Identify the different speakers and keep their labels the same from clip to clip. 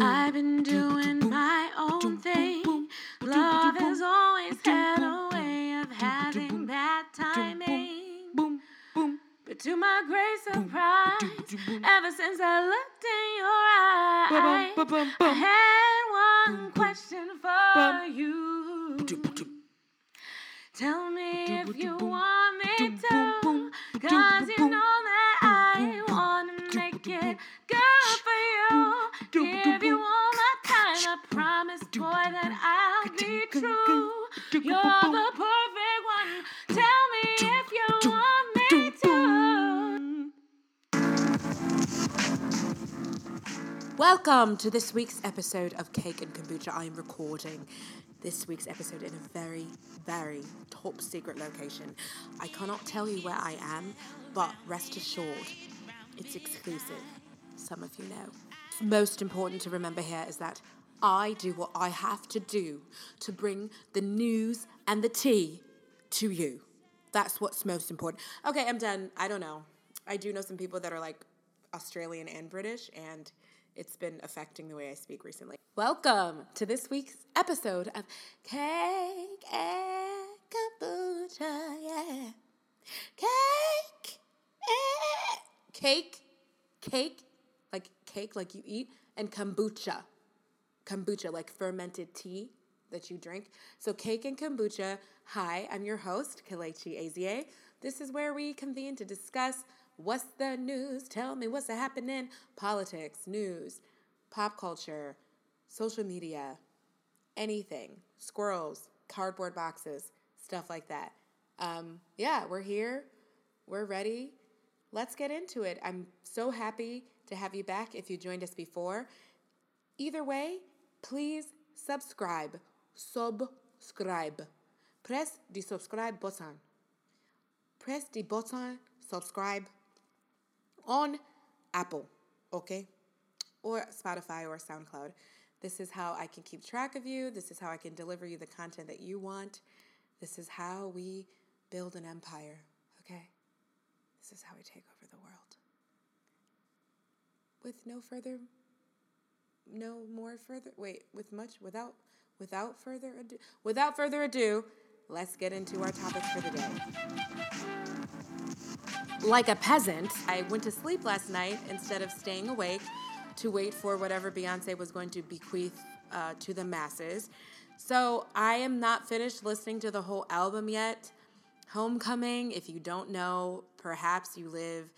Speaker 1: I've been doing my own thing. Love has always had a way of having bad timing. But to my great surprise, ever since I looked in your eyes, I had one question for you. Tell me if you want me to, cause you know You're the perfect one. Tell me if you want me to.
Speaker 2: Welcome to this week's episode of Cake and Kombucha. I am recording this week's episode in a very, very top secret location. I cannot tell you where I am, but rest assured, it's exclusive. Some of you know. Most important to remember here is that I do what I have to do to bring the news and the tea to you. That's what's most important. Okay, I'm done. I don't know. I do know some people that are like Australian and British, and it's been affecting the way I speak recently. Welcome to this week's episode of Cake and Kombucha. Yeah. Cake cake, cake, like cake, like you eat, and kombucha. Kombucha, like fermented tea that you drink. So, cake and kombucha. Hi, I'm your host, Kalechi Azie. This is where we convene to discuss what's the news. Tell me what's happening. Politics, news, pop culture, social media, anything. Squirrels, cardboard boxes, stuff like that. Um, yeah, we're here. We're ready. Let's get into it. I'm so happy to have you back if you joined us before. Either way, please subscribe. Subscribe. Press the subscribe button. Press the button subscribe on Apple, okay? Or Spotify or SoundCloud. This is how I can keep track of you. This is how I can deliver you the content that you want. This is how we build an empire, okay? This is how we take over the world. With no further no more further wait, with much without without further ado without further ado, let's get into our topic for the day. Like a peasant, I went to sleep last night instead of staying awake to wait for whatever Beyonce was going to bequeath uh, to the masses. So I am not finished listening to the whole album yet. Homecoming, if you don't know, perhaps you live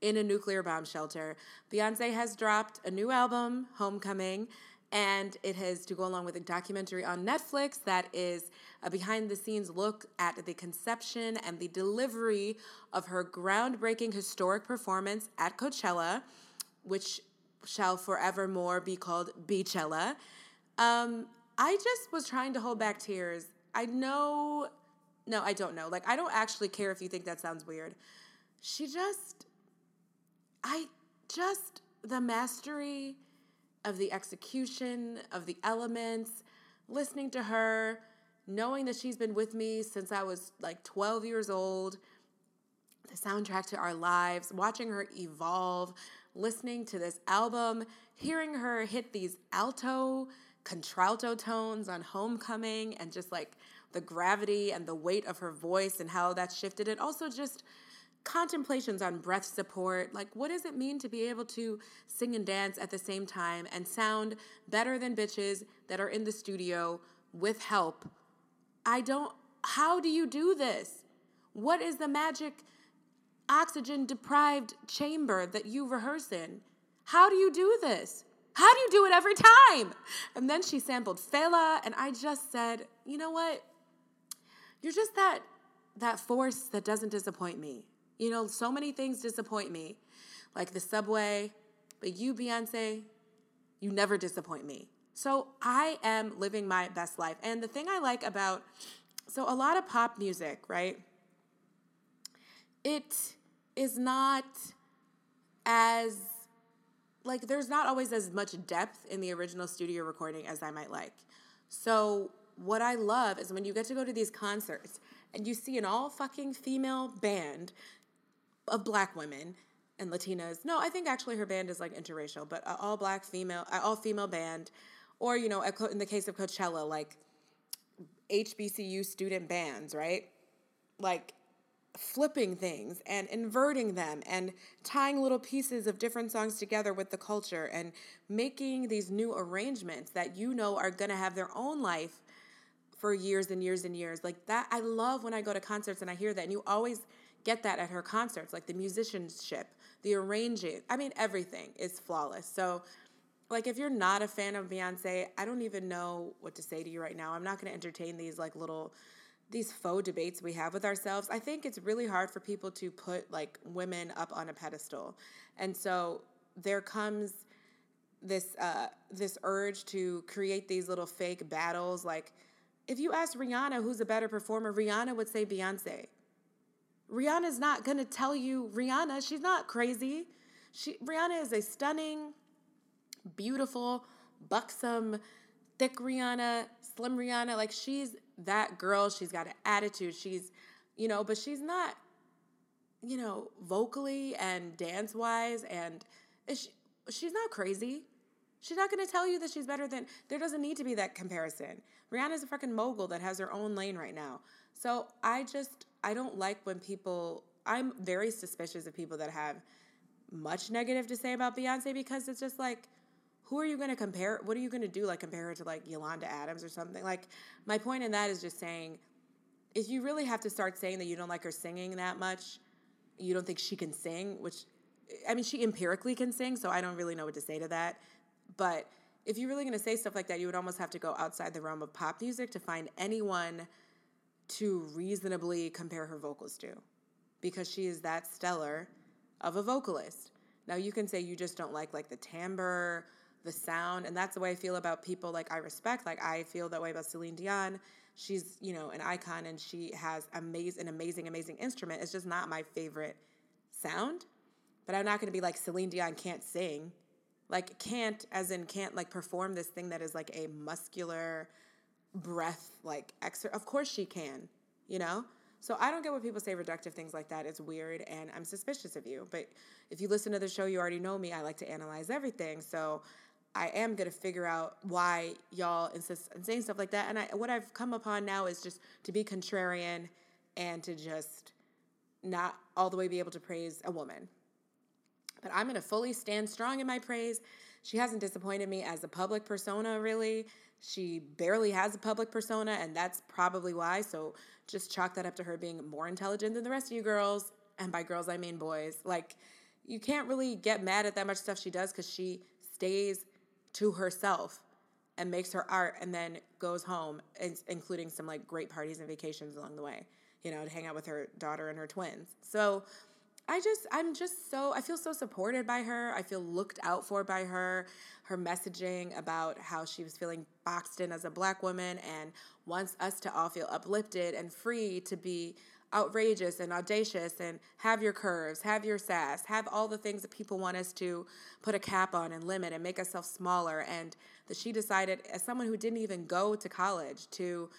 Speaker 2: in a nuclear bomb shelter. Beyonce has dropped a new album, Homecoming, and it has to go along with a documentary on Netflix that is a behind the scenes look at the conception and the delivery of her groundbreaking historic performance at Coachella, which shall forevermore be called Beychella. Um, I just was trying to hold back tears. I know, no, I don't know. Like, I don't actually care if you think that sounds weird. She just, I just, the mastery of the execution, of the elements, listening to her, knowing that she's been with me since I was like 12 years old, the soundtrack to our lives, watching her evolve, listening to this album, hearing her hit these alto, contralto tones on Homecoming, and just like the gravity and the weight of her voice and how that shifted. And also just contemplations on breath support. Like, what does it mean to be able to sing and dance at the same time and sound better than bitches that are in the studio with help? I don't, how do you do this? What is the magic oxygen deprived chamber that you rehearse in? How do you do this? How do you do it every time? And then she sampled Fela, and I just said, you know what? You're just that that force that doesn't disappoint me. You know, so many things disappoint me, like the subway, but you, Beyonce, you never disappoint me. So I am living my best life. And the thing I like about, so a lot of pop music, right? It is not as, like, there's not always as much depth in the original studio recording as I might like. So what I love is when you get to go to these concerts and you see an all fucking female band of black women and Latinas. No, I think actually her band is like interracial, but all black female, all female band, or you know, in the case of Coachella, like HBCU student bands, right? Like flipping things and inverting them and tying little pieces of different songs together with the culture and making these new arrangements that you know are going to have their own life for years and years and years. Like that I love when I go to concerts and I hear that and you always get that at her concerts like the musicianship, the arranging. I mean everything is flawless. So like if you're not a fan of Beyonce, I don't even know what to say to you right now. I'm not going to entertain these like little these faux debates we have with ourselves, I think it's really hard for people to put like women up on a pedestal. And so there comes this uh, this urge to create these little fake battles. Like, if you ask Rihanna who's a better performer, Rihanna would say Beyonce. Rihanna's not gonna tell you Rihanna. She's not crazy. She Rihanna is a stunning, beautiful, buxom, thick Rihanna, slim Rihanna. Like she's that girl. She's got an attitude. She's, you know, but she's not, you know, vocally and dance wise, and she, she's not crazy. She's not going to tell you that she's better than. There doesn't need to be that comparison. Rihanna's a freaking mogul that has her own lane right now. So I just I don't like when people. I'm very suspicious of people that have much negative to say about Beyonce because it's just like who are you going to compare? What are you going to do? Like compare her to like Yolanda Adams or something? Like my point in that is just saying, if you really have to start saying that you don't like her singing that much, you don't think she can sing, which I mean, she empirically can sing, so I don't really know what to say to that. But if you're really going to say stuff like that, you would almost have to go outside the realm of pop music to find anyone to reasonably compare her vocals to because she is that stellar of a vocalist. Now you can say you just don't like like the timbre the sound. And that's the way I feel about people like I respect. Like I feel that way about Celine Dion. She's, you know, an icon and she has amazing, an amazing, amazing instrument. It's just not my favorite sound. But I'm not to be like Celine Dion can't sing. Like can't as in can't like perform this thing that is like a muscular breath like extra. Of course she can, you know? So I don't get when people say reductive things like that. It's weird and I'm suspicious of you. But if you listen to the show, you already know me. I like to analyze everything. So I am gonna figure out why y'all insist on saying stuff like that. And I, what I've come upon now is just to be contrarian and to just not all the way be able to praise a woman. But I'm gonna fully stand strong in my praise. She hasn't disappointed me as a public persona, really. She barely has a public persona, and that's probably why. So just chalk that up to her being more intelligent than the rest of you girls. And by girls, I mean boys. Like, you can't really get mad at that much stuff she does because she stays to herself and makes her art and then goes home, including some like great parties and vacations along the way, you know, to hang out with her daughter and her twins. So I just, I'm just so, I feel so supported by her. I feel looked out for by her. Her messaging about how she was feeling boxed in as a black woman and wants us to all feel uplifted and free to be outrageous and audacious and have your curves, have your sass, have all the things that people want us to put a cap on and limit and make ourselves smaller. And that she decided, as someone who didn't even go to college, to,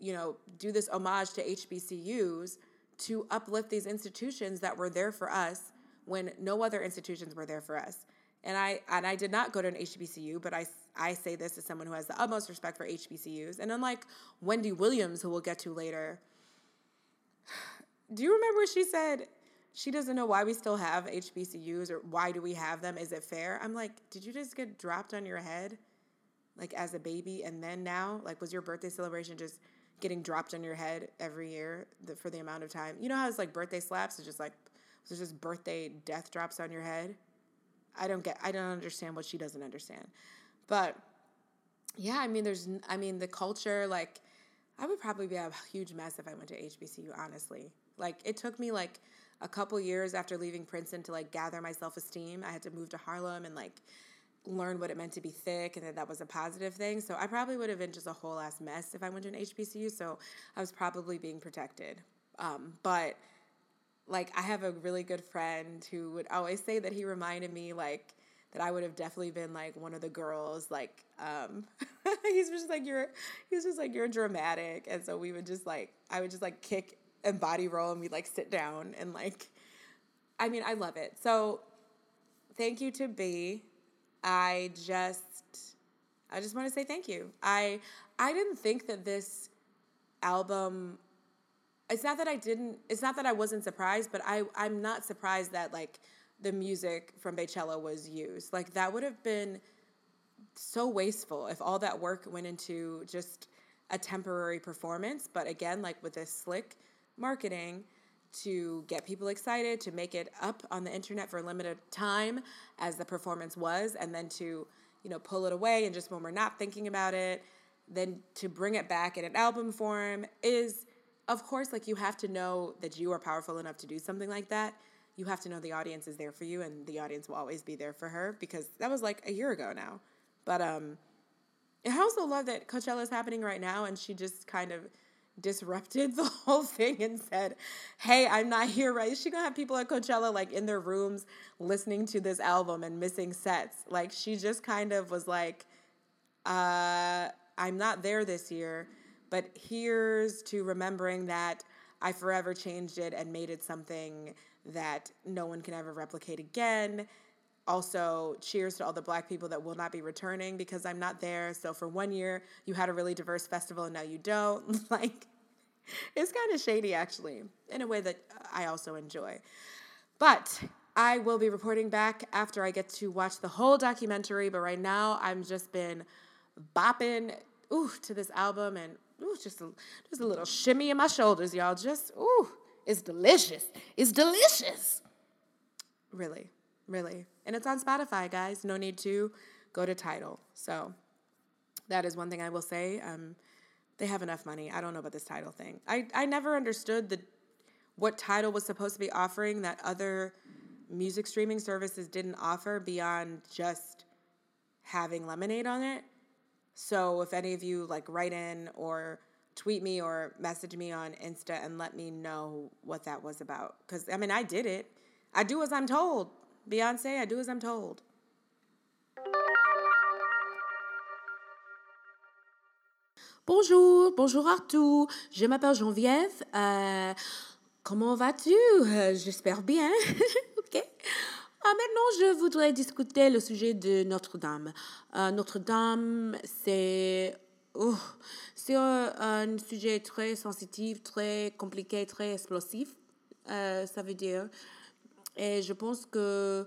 Speaker 2: you know, do this homage to HBCUs to uplift these institutions that were there for us when no other institutions were there for us. And I and I did not go to an HBCU, but I I say this as someone who has the utmost respect for HBCUs. And unlike Wendy Williams, who we'll get to later, do you remember she said? She doesn't know why we still have HBCUs or why do we have them? Is it fair? I'm like, did you just get dropped on your head like as a baby and then now? Like, was your birthday celebration just getting dropped on your head every year for the amount of time? You know how it's like birthday slaps? It's just like, it's just birthday death drops on your head? I don't get, I don't understand what she doesn't understand. But yeah, I mean, there's, I mean, the culture, like, I would probably be a huge mess if I went to HBCU, honestly. Like it took me like a couple years after leaving Princeton to like gather my self-esteem. I had to move to Harlem and like learn what it meant to be thick and that that was a positive thing. So I probably would have been just a whole ass mess if I went to an HBCU. So I was probably being protected. Um, but like I have a really good friend who would always say that he reminded me like that I would have definitely been like one of the girls. Like, um, he's just like you're. He's just like you're dramatic, and so we would just like I would just like kick and body roll, and we'd like sit down and like. I mean, I love it. So thank you to B. I just I just want to say thank you. I I didn't think that this album it's not that I didn't it's not that I wasn't surprised, but I I'm not surprised that like the music from Beychella was used. Like that would have been so wasteful if all that work went into just a temporary performance. But again, like with this slick marketing to get people excited, to make it up on the internet for a limited time as the performance was, and then to, you know, pull it away and just when we're not thinking about it, then to bring it back in an album form is of course like you have to know that you are powerful enough to do something like that. You have to know the audience is there for you and the audience will always be there for her because that was like a year ago now. But um, I also love that Coachella is happening right now, and she just kind of disrupted the whole thing and said, "Hey, I'm not here right." She gonna have people at Coachella like in their rooms listening to this album and missing sets. Like she just kind of was like, uh, "I'm not there this year, but here's to remembering that I forever changed it and made it something that no one can ever replicate again." Also cheers to all the black people that will not be returning because I'm not there. So for one year you had a really diverse festival and now you don't. like it's kind of shady actually in a way that I also enjoy. But I will be reporting back after I get to watch the whole documentary, but right now I'm just been bopping ooh to this album and ooh just a, just a little shimmy in my shoulders, y'all. Just ooh, it's delicious. It's delicious. Really. Really. And it's on Spotify, guys. No need to go to Tidal. So that is one thing I will say. Um, they have enough money. I don't know about this Tidal thing. I, I never understood the what Tidal was supposed to be offering that other music streaming services didn't offer beyond just having lemonade on it. So if any of you like write in or tweet me or message me on Insta and let me know what that was about. Because I mean, I did it. I do as I'm told. Beyonce, I do as I'm told.
Speaker 1: Bonjour, bonjour Arthur. Je m'appelle Geneviève. Euh, comment vas-tu? Euh, j'espère bien. ok. Ah, maintenant, je voudrais discuter le sujet de Notre-Dame. Euh, Notre-Dame, c'est oh, c'est un, sujet très sensitif, très compliqué, très explosif. ça veut dire et je pense que euh,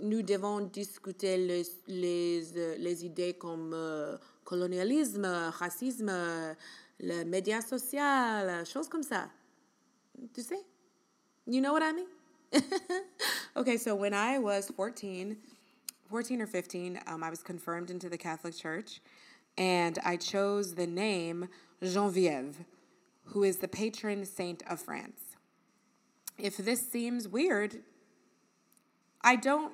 Speaker 1: nous devons discuter les, les, euh, les idées comme euh, colonialisme, racisme, les médias sociaux, choses comme ça. Tu sais? You know what I mean? okay, so when I was 14, 14 or 15, um, I was confirmed into the Catholic Church, and I chose the name Geneviève, who is the patron saint of France if this seems weird, I don't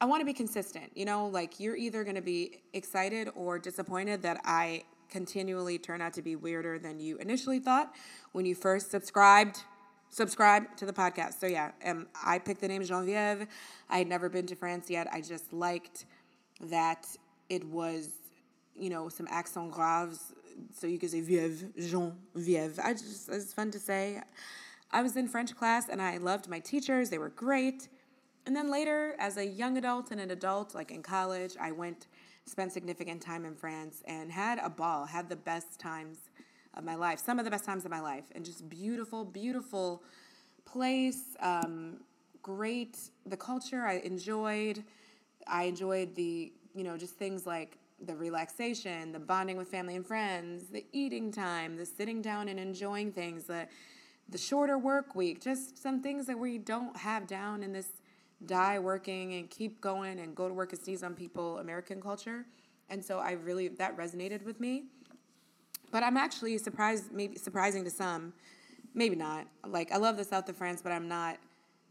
Speaker 1: I want to be consistent. You know, like you're either going to be excited or disappointed that I continually turn out to be weirder than you initially thought when you first subscribed subscribe to the podcast. So yeah, um, I picked the name Geneviève. I had never been to France yet. I just liked that it was, you know, some accent graves. So you could say Vieve, Jean, Vieve. I just, it's fun to say. I was in French class and I loved my teachers, they were great. And then later, as a young adult and an adult, like in college, I went, spent significant time in France and had a ball, had the best times of my life, some of the best times of my life, and just beautiful, beautiful place. Um, great, the culture I enjoyed. I enjoyed the, you know, just things like the relaxation, the bonding with family and friends, the eating time, the sitting down and enjoying things, the the shorter work week, just some things that we don't have down in this die working and keep going and go to work and sneeze on people American culture. And so I really that resonated with me. But I'm actually surprised, maybe surprising to some, maybe not. Like I love the south of France, but I'm not.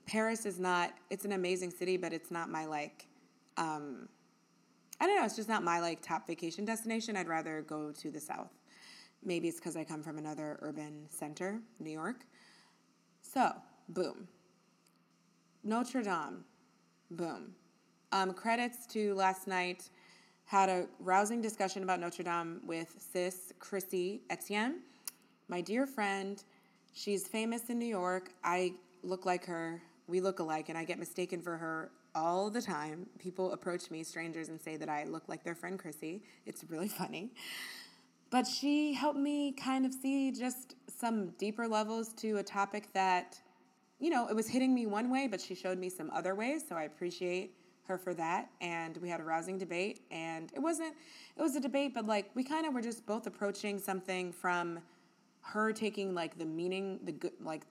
Speaker 1: Paris is not. It's an amazing city, but it's not my like. Um, I don't know. It's just not my like top vacation destination. I'd rather go to the south. Maybe it's because I come from another urban center, New York. So, boom. Notre Dame, boom. Um, credits to last night. Had a rousing discussion about Notre Dame with sis Chrissy Etienne, my dear friend. She's famous in New York. I look like her
Speaker 2: We look alike, and I get mistaken for her all the time. People approach me, strangers, and say that I look like their friend Chrissy. It's really funny. But she helped me kind of see just some deeper levels to a topic that, you know, it was hitting me one way, but she showed me some other ways. So I appreciate her for that. And we had a rousing debate. And it wasn't, it was a debate, but like we kind of were just both approaching something from her taking like the meaning, the good, like,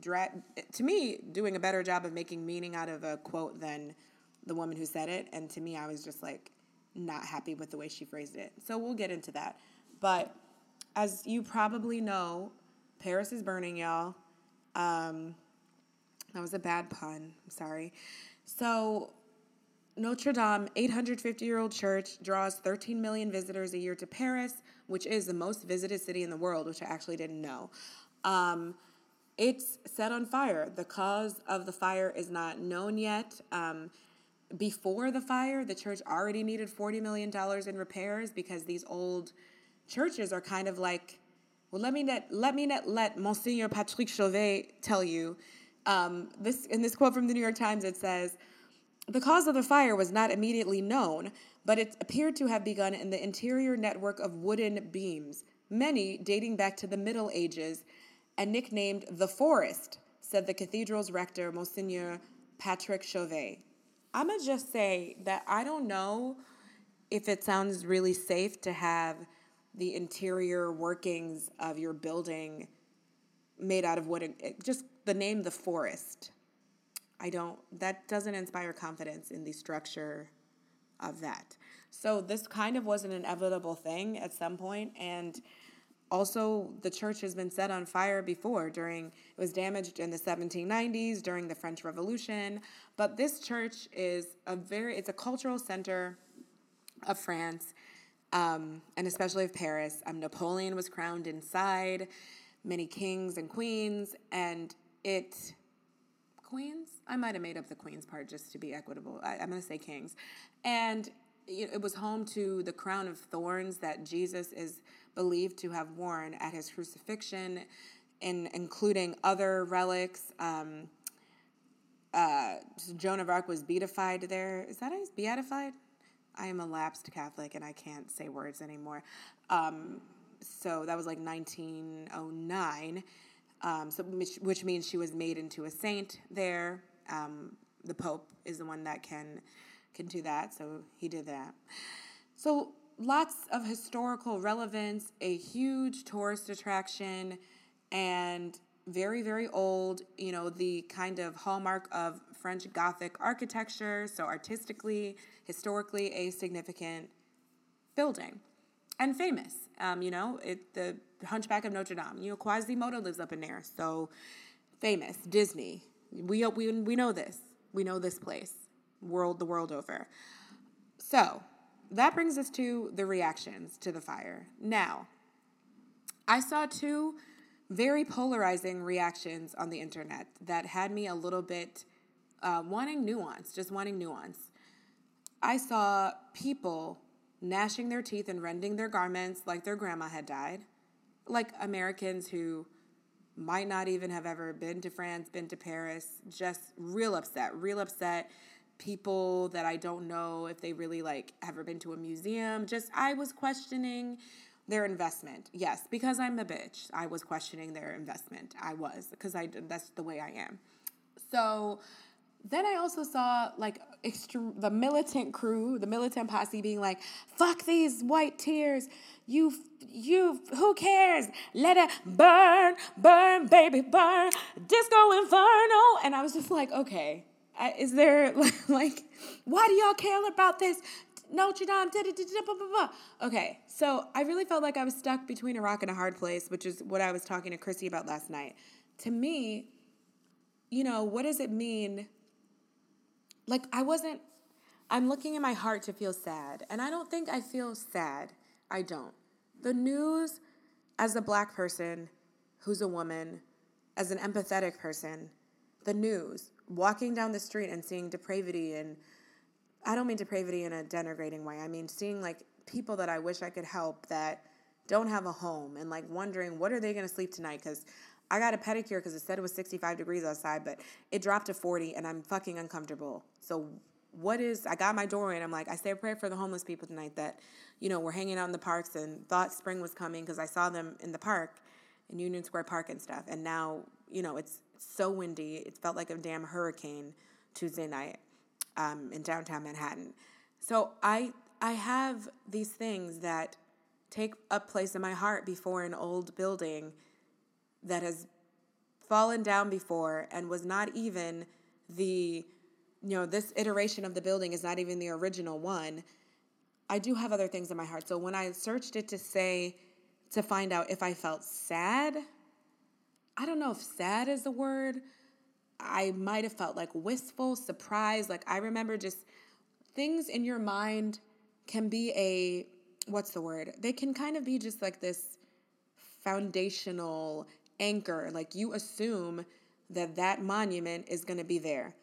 Speaker 2: dra- to me, doing a better job of making meaning out of a quote than the woman who said it. And to me, I was just like not happy with the way she phrased it. So we'll get into that. But as you probably know, Paris is burning, y'all. Um, that was a bad pun. I'm sorry. So, Notre Dame, 850 year old church, draws 13 million visitors a year to Paris, which is the most visited city in the world, which I actually didn't know. Um, it's set on fire. The cause of the fire is not known yet. Um, before the fire, the church already needed $40 million in repairs because these old churches are kind of like, well, let me let, me let Monsignor Patrick Chauvet tell you. Um, this in this quote from the New York Times, it says, "The cause of the fire was not immediately known, but it appeared to have begun in the interior network of wooden beams, many dating back to the Middle Ages, and nicknamed the Forest," said the cathedral's rector, Monsignor Patrick Chauvet. I'm gonna just say that I don't know if it sounds really safe to have the interior workings of your building made out of wood. Just the name, the forest. I don't, that doesn't inspire confidence in the structure of that. So this kind of was an inevitable thing at some point, and also the church has been set on fire before during it was damaged in the 1790s during the french revolution but this church is a very it's a cultural center of france um, and especially of Paris. Um, Napoleon was crowned inside, many kings and queens, and it queens. I might have made up the queens part just to be equitable. I, am going to say kings, and it was home to the crown of thorns that Jesus is believed to have worn at his crucifixion, in including other relics. Um, uh, Joan of Arc was beatified there. Is that is beatified? I am a lapsed Catholic and I can't say words anymore. Um, so that was like 1909. Um, so which, which, means she was made into a saint there. Um, the Pope is the one that can can do that, so he did that. So lots of historical relevance, a huge tourist attraction, and very very old. You know the kind of hallmark of French Gothic architecture. So artistically historically a significant building and famous. Um, you know, it, the Hunchback of Notre Dame. You know, Quasimodo lives up in there, so famous. Disney. We we we know this. We know this place. World the world over. So that brings us to the reactions to the fire. Now, I saw two very polarizing reactions on the internet that had me a little bit uh, wanting nuance, just wanting nuance. I saw people gnashing their teeth and rending their garments like their grandma had died, like Americans who might not even have ever been to France, been to Paris, just real upset, real upset. People that I don't know if they really like ever been to a museum. Just I was questioning their investment. Yes, because I'm a bitch. I was questioning their investment. I was because I that's the way I am. So then I also saw like the militant crew, the militant posse being like, fuck these white tears. You, you, who cares? Let it burn, burn, baby, burn. Disco Inferno. And I was just like, okay, is there like, why do y'all care about this? Notre Dame, da, da, da, blah, blah, blah. Okay, so I really felt like I was stuck between a rock and a hard place, which is what I was talking to Chrissy about last night. To me, you know, what does it mean like I wasn't I'm looking in my heart to feel sad, and I don't think I feel sad. I don't. The news as a black person who's a woman, as an empathetic person, the news, walking down the street and seeing depravity and I don't mean depravity in a denigrating way. I mean seeing like people that I wish I could help that don't have a home and like wondering what are they going to sleep tonight cuz I got a pedicure because it said it was 65 degrees outside, but it dropped to 40 and I'm fucking uncomfortable. So what is I got my door in. I'm like, I say a prayer for the homeless people tonight that, you know, we're hanging out in the parks and thought spring was coming because I saw them in the park in Union Square Park and stuff. And now, you know, it's so windy. It felt like a damn hurricane Tuesday night um, in downtown Manhattan. So I I have these things that take up place in my heart before an old building that has fallen down before and was not even the you know this iteration of the building is not even the original one. I do have other things in my heart. So when i searched it to say to find out if i felt sad i don't know if sad is the word. I might have felt like wistful surprised. Like i remember just things in your mind can be a what's the word? They can kind of be just like this foundational anchor like you assume that that monument is going to be there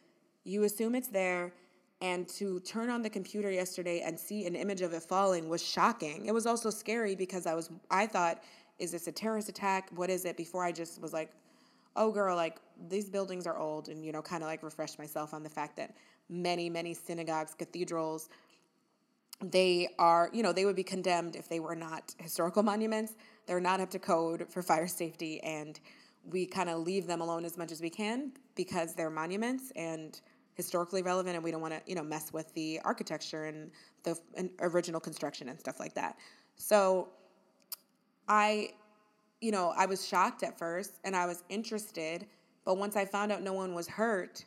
Speaker 2: you assume it's there, and to turn on the computer yesterday and see an image of it falling was shocking. It was also scary because I was I thought, is this a terrorist attack? What is it? Before I just was like, oh girl, like these buildings are old, and you know, kind of like refreshed myself on the fact that many, many synagogues, cathedrals, they are, you know, they would be condemned if they were not historical monuments. They're not up to code for fire safety, and we kind of leave them alone as much as we can because they're monuments and historically relevant and we don't want to you know mess with the architecture and the and original construction and stuff like that. So i you know i was shocked at first and i was interested but once i found out no one was hurt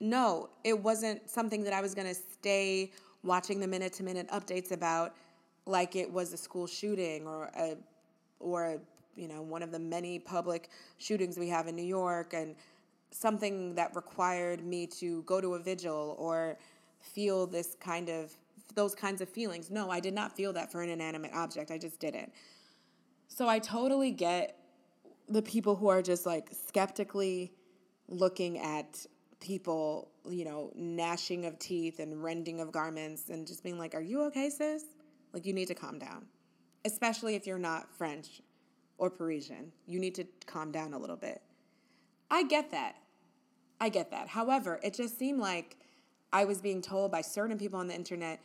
Speaker 2: no it wasn't something that i was going to stay watching the minute to minute updates about like it was a school shooting or a or a, you know one of the many public shootings we have in New York and something that required me to go to a vigil or feel this kind of those kinds of feelings. No, I did not feel that for an inanimate object. I just didn't. So I totally get the people who are just like skeptically looking at people, you know, gnashing of teeth and rending of garments and just being like, "Are you okay, sis?" Like you need to calm down. Especially if you're not French or Parisian. You need to calm down a little bit. I get that. I get that. However, it just seemed like I was being told by certain people on the internet,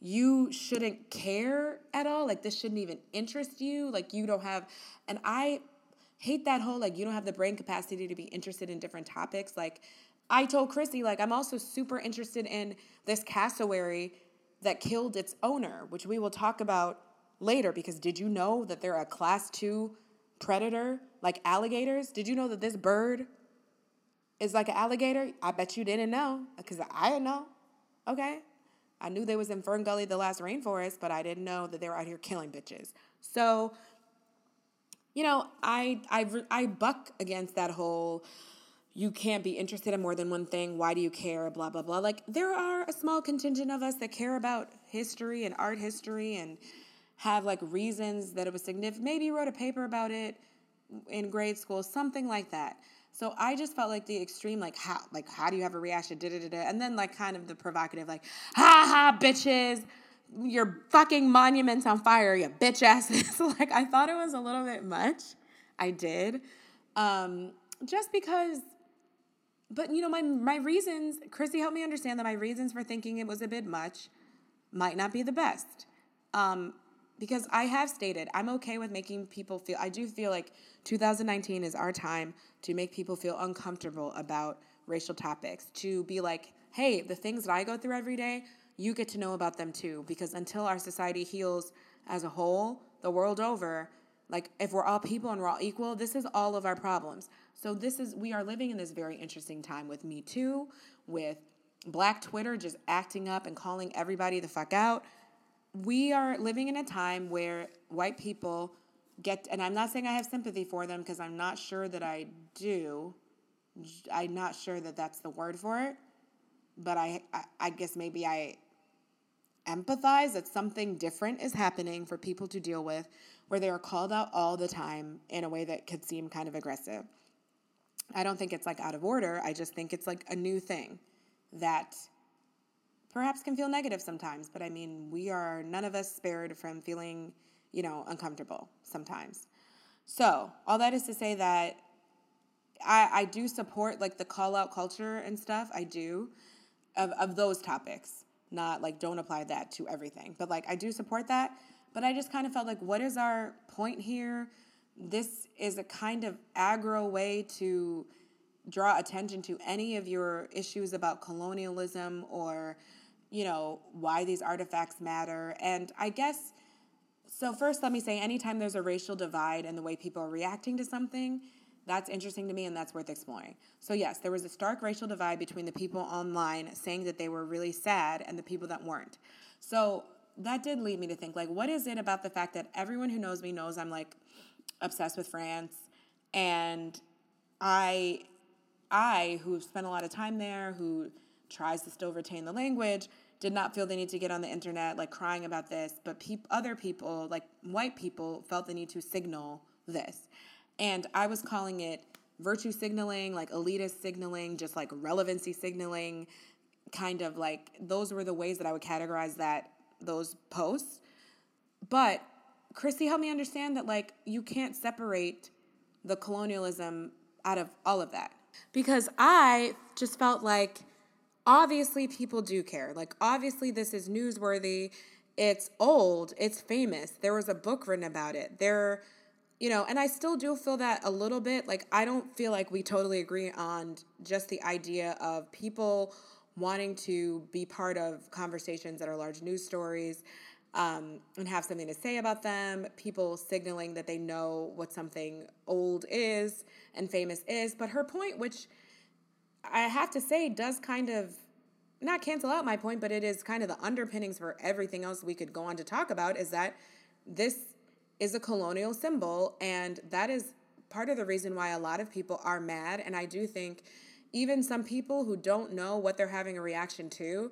Speaker 2: you shouldn't care at all. Like, this shouldn't even interest you. Like, you don't have, and I hate that whole, like, you don't have the brain capacity to be interested in different topics. Like, I told Chrissy, like, I'm also super interested in this cassowary that killed its owner, which we will talk about later because did you know that they're a class two predator like alligators? Did you know that this bird is like an alligator? I bet you didn't know because I didn't know. Okay. I knew they was in Fern Gully, the last rainforest, but I didn't know that they were out here killing bitches. So, you know, I I I buck against that whole you can't be interested in more than one thing. Why do you care? Blah blah blah. Like there are a small contingent of us that care about history and art history and have like reasons that it was significant. Maybe wrote a paper about it in grade school, something like that. So I just felt like the extreme, like how, like how do you have a reaction? Da, da, da, da. And then like kind of the provocative, like ha ha, bitches, your fucking monuments on fire, you bitch asses. like I thought it was a little bit much. I did, um, just because. But you know my my reasons. Chrissy helped me understand that my reasons for thinking it was a bit much might not be the best. Um, because I have stated I'm okay with making people feel, I do feel like 2019 is our time to make people feel uncomfortable about racial topics, to be like, hey, the things that I go through every day, you get to know about them too. Because until our society heals as a whole, the world over, like if we're all people and we're all equal, this is all of our problems. So this is we are living in this very interesting time with Me Too, with Black Twitter just acting up and calling everybody the fuck out we are living in a time where white people get, and I'm not saying I have sympathy for them because I'm not sure that I do. I'm not sure that that's the word for it, but I, I, I guess maybe I empathize that something different is happening for people to deal with where they are called out all the time in a way that could seem kind of aggressive. I don't think it's like out of order. I just think it's like a new thing that perhaps can feel negative sometimes, but I mean, we are none of us spared from feeling, you know, uncomfortable sometimes. So, all that is to say that I, I do support like the call out culture and stuff. I do of, of those topics. Not like don't apply that to everything. But like I do support that. But I just kind of felt like what is our point here? This is a kind of aggro way to draw attention to any of your issues about colonialism or, you know, why these artifacts matter. And I guess so first let me say anytime there's a racial divide in the way people are reacting to something, that's interesting to me and that's worth exploring. So, yes, there was a stark racial divide between the people online saying that they were really sad and the people that weren't. So, that did lead me to think like, what is it about the fact that everyone who knows me knows I'm like obsessed with France and I I who spent a lot of time there, who tries to still retain the language, did not feel the need to get on the internet like crying about this, but other people, like white people, felt the need to signal this. And I was calling it virtue signaling, like elitist signaling, just like relevancy signaling, kind of like those were the ways that I would categorize that those posts. But Chrissy helped me understand that like you can't separate the colonialism out of all of that. Because I just felt like obviously people do care. Like obviously this is newsworthy. It's old, it's famous. There was a book written about it. There you know, and I still do feel that a little bit. Like, I don't feel like we totally agree on just the idea of people wanting to be part of conversations that are large news stories um, and have something to say about them, people signaling that they know what something old is and famous is. But her point, which I have to say does kind of not cancel out my point, but it is kind of the underpinnings for everything else we could go on to talk about, is that this is a colonial symbol. And that is part of the reason why a lot of people are mad. And I do think even some people who don't know what they're having a reaction to,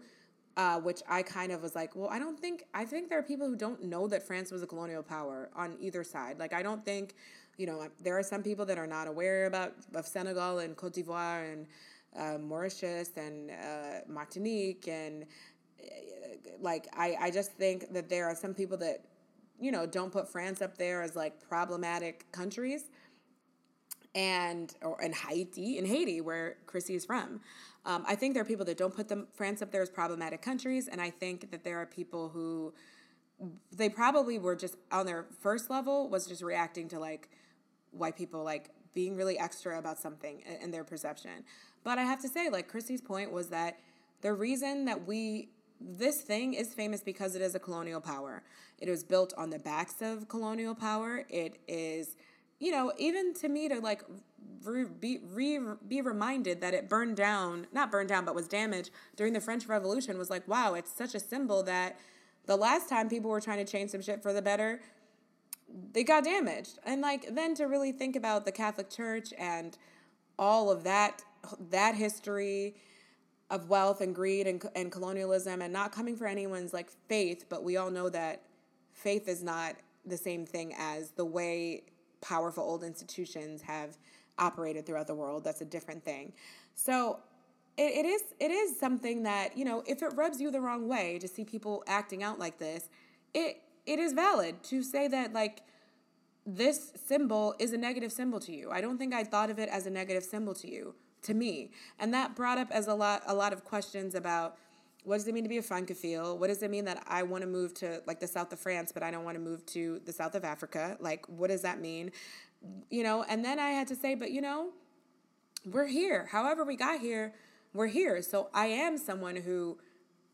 Speaker 2: uh, which I kind of was like, well, I don't think, I think there are people who don't know that France was a colonial power on either side. Like, I don't think, you know, there are some people that are not aware about of Senegal and Cote d'Ivoire and uh, Mauritius and uh, Martinique and uh, like I, I just think that there are some people that you know, don't put France up there as like problematic countries. And or in Haiti, in Haiti, where Chrissy is from, um, I think there are people that don't put them France up there as problematic countries, and I think that there are people who they probably were just on their first level was just reacting to like white people like being really extra about something in their perception. But I have to say, like Chrissy's point was that the reason that we this thing is famous because it is a colonial power. It was built on the backs of colonial power. It is, you know, even to me to like re, be re, be reminded that it burned down, not burned down, but was damaged during the French Revolution was like, wow, it's such a symbol that the last time people were trying to change some shit for the better, they got damaged. And like then to really think about the Catholic Church and all of that that history of wealth and greed and, and colonialism and not coming for anyone's like faith but we all know that faith is not the same thing as the way powerful old institutions have operated throughout the world. That's a different thing. So it, it is it is something that you know if it rubs you the wrong way to see people acting out like this it it is valid to say that like this symbol is a negative symbol to you. I don't think i thought of it as a negative symbol to you to me. And that brought up as a lot a lot of questions about what does it mean to be a francophile? What does it mean that I want to move to like the south of France, but I don't want to move to the south of Africa? Like, what does that mean? You know, and then I had to say, but you know, we're here. However, we got here, we're here. So I am someone who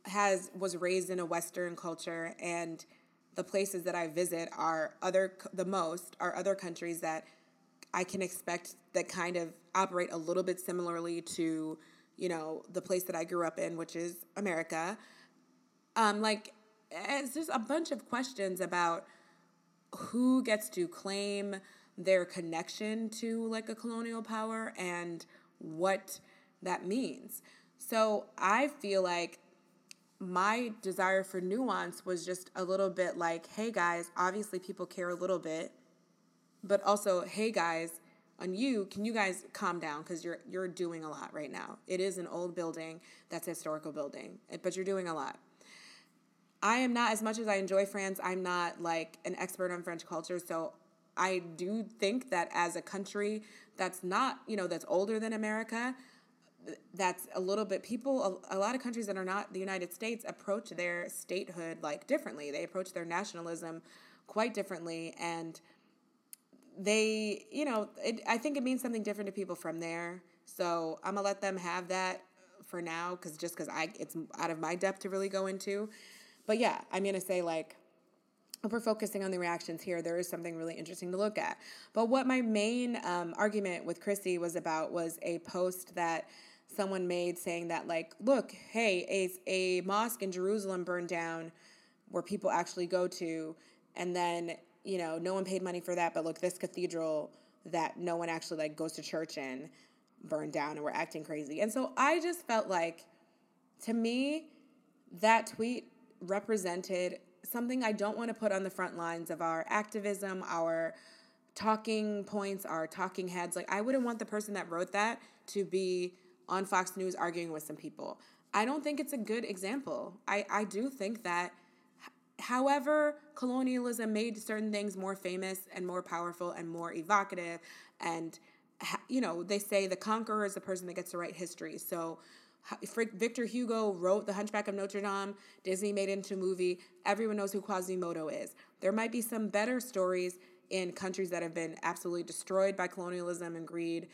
Speaker 2: has was raised in a Western culture, and the places that I visit are other the most are other countries that I can expect that kind of operate a little bit similarly to, you know, the place that I grew up in, which is America. Um, like, it's just a bunch of questions about who gets to claim their connection to like a colonial power and what that means. So I feel like my desire for nuance was just a little bit like, hey guys, obviously people care a little bit but also, hey guys, on you, can you guys calm down because you're you're doing a lot right now. It is an old building that's a historical building, but you're doing a lot. I am not as much as I enjoy France. I'm not like an expert on French culture, so I do think that as a country that's not, you know, that's older than America, that's a little bit people a, a, lot of countries that are not the united states approach their statehood like differently they approach their nationalism quite differently and they you know it, i think it means something different to people from there so i'm gonna let them have that for now because just because i it's out of my depth to really go into but yeah i'm gonna say like if we're focusing on the reactions here, there is something really interesting to look at. But what my main um, argument with Chrissy was about was a post that someone made saying that like look hey a, a mosque in jerusalem burned down where people actually go to and then you know no one paid money for that but look this cathedral that no one actually like goes to church in burned down and we're acting crazy and so i just felt like to me that tweet represented something i don't want to put on the front lines of our activism our talking points our talking heads like i wouldn't want the person that wrote that to be on Fox News arguing with some people. I don't think it's a good example. I, I do think that, however, colonialism made certain things more famous and more powerful and more evocative. And, you know, they say the conqueror is the person that gets to write history. So, Victor Hugo wrote The Hunchback of Notre Dame. Disney made it into a movie. Everyone knows who Quasimodo is. There might be some better stories in countries that have been absolutely destroyed by colonialism and greed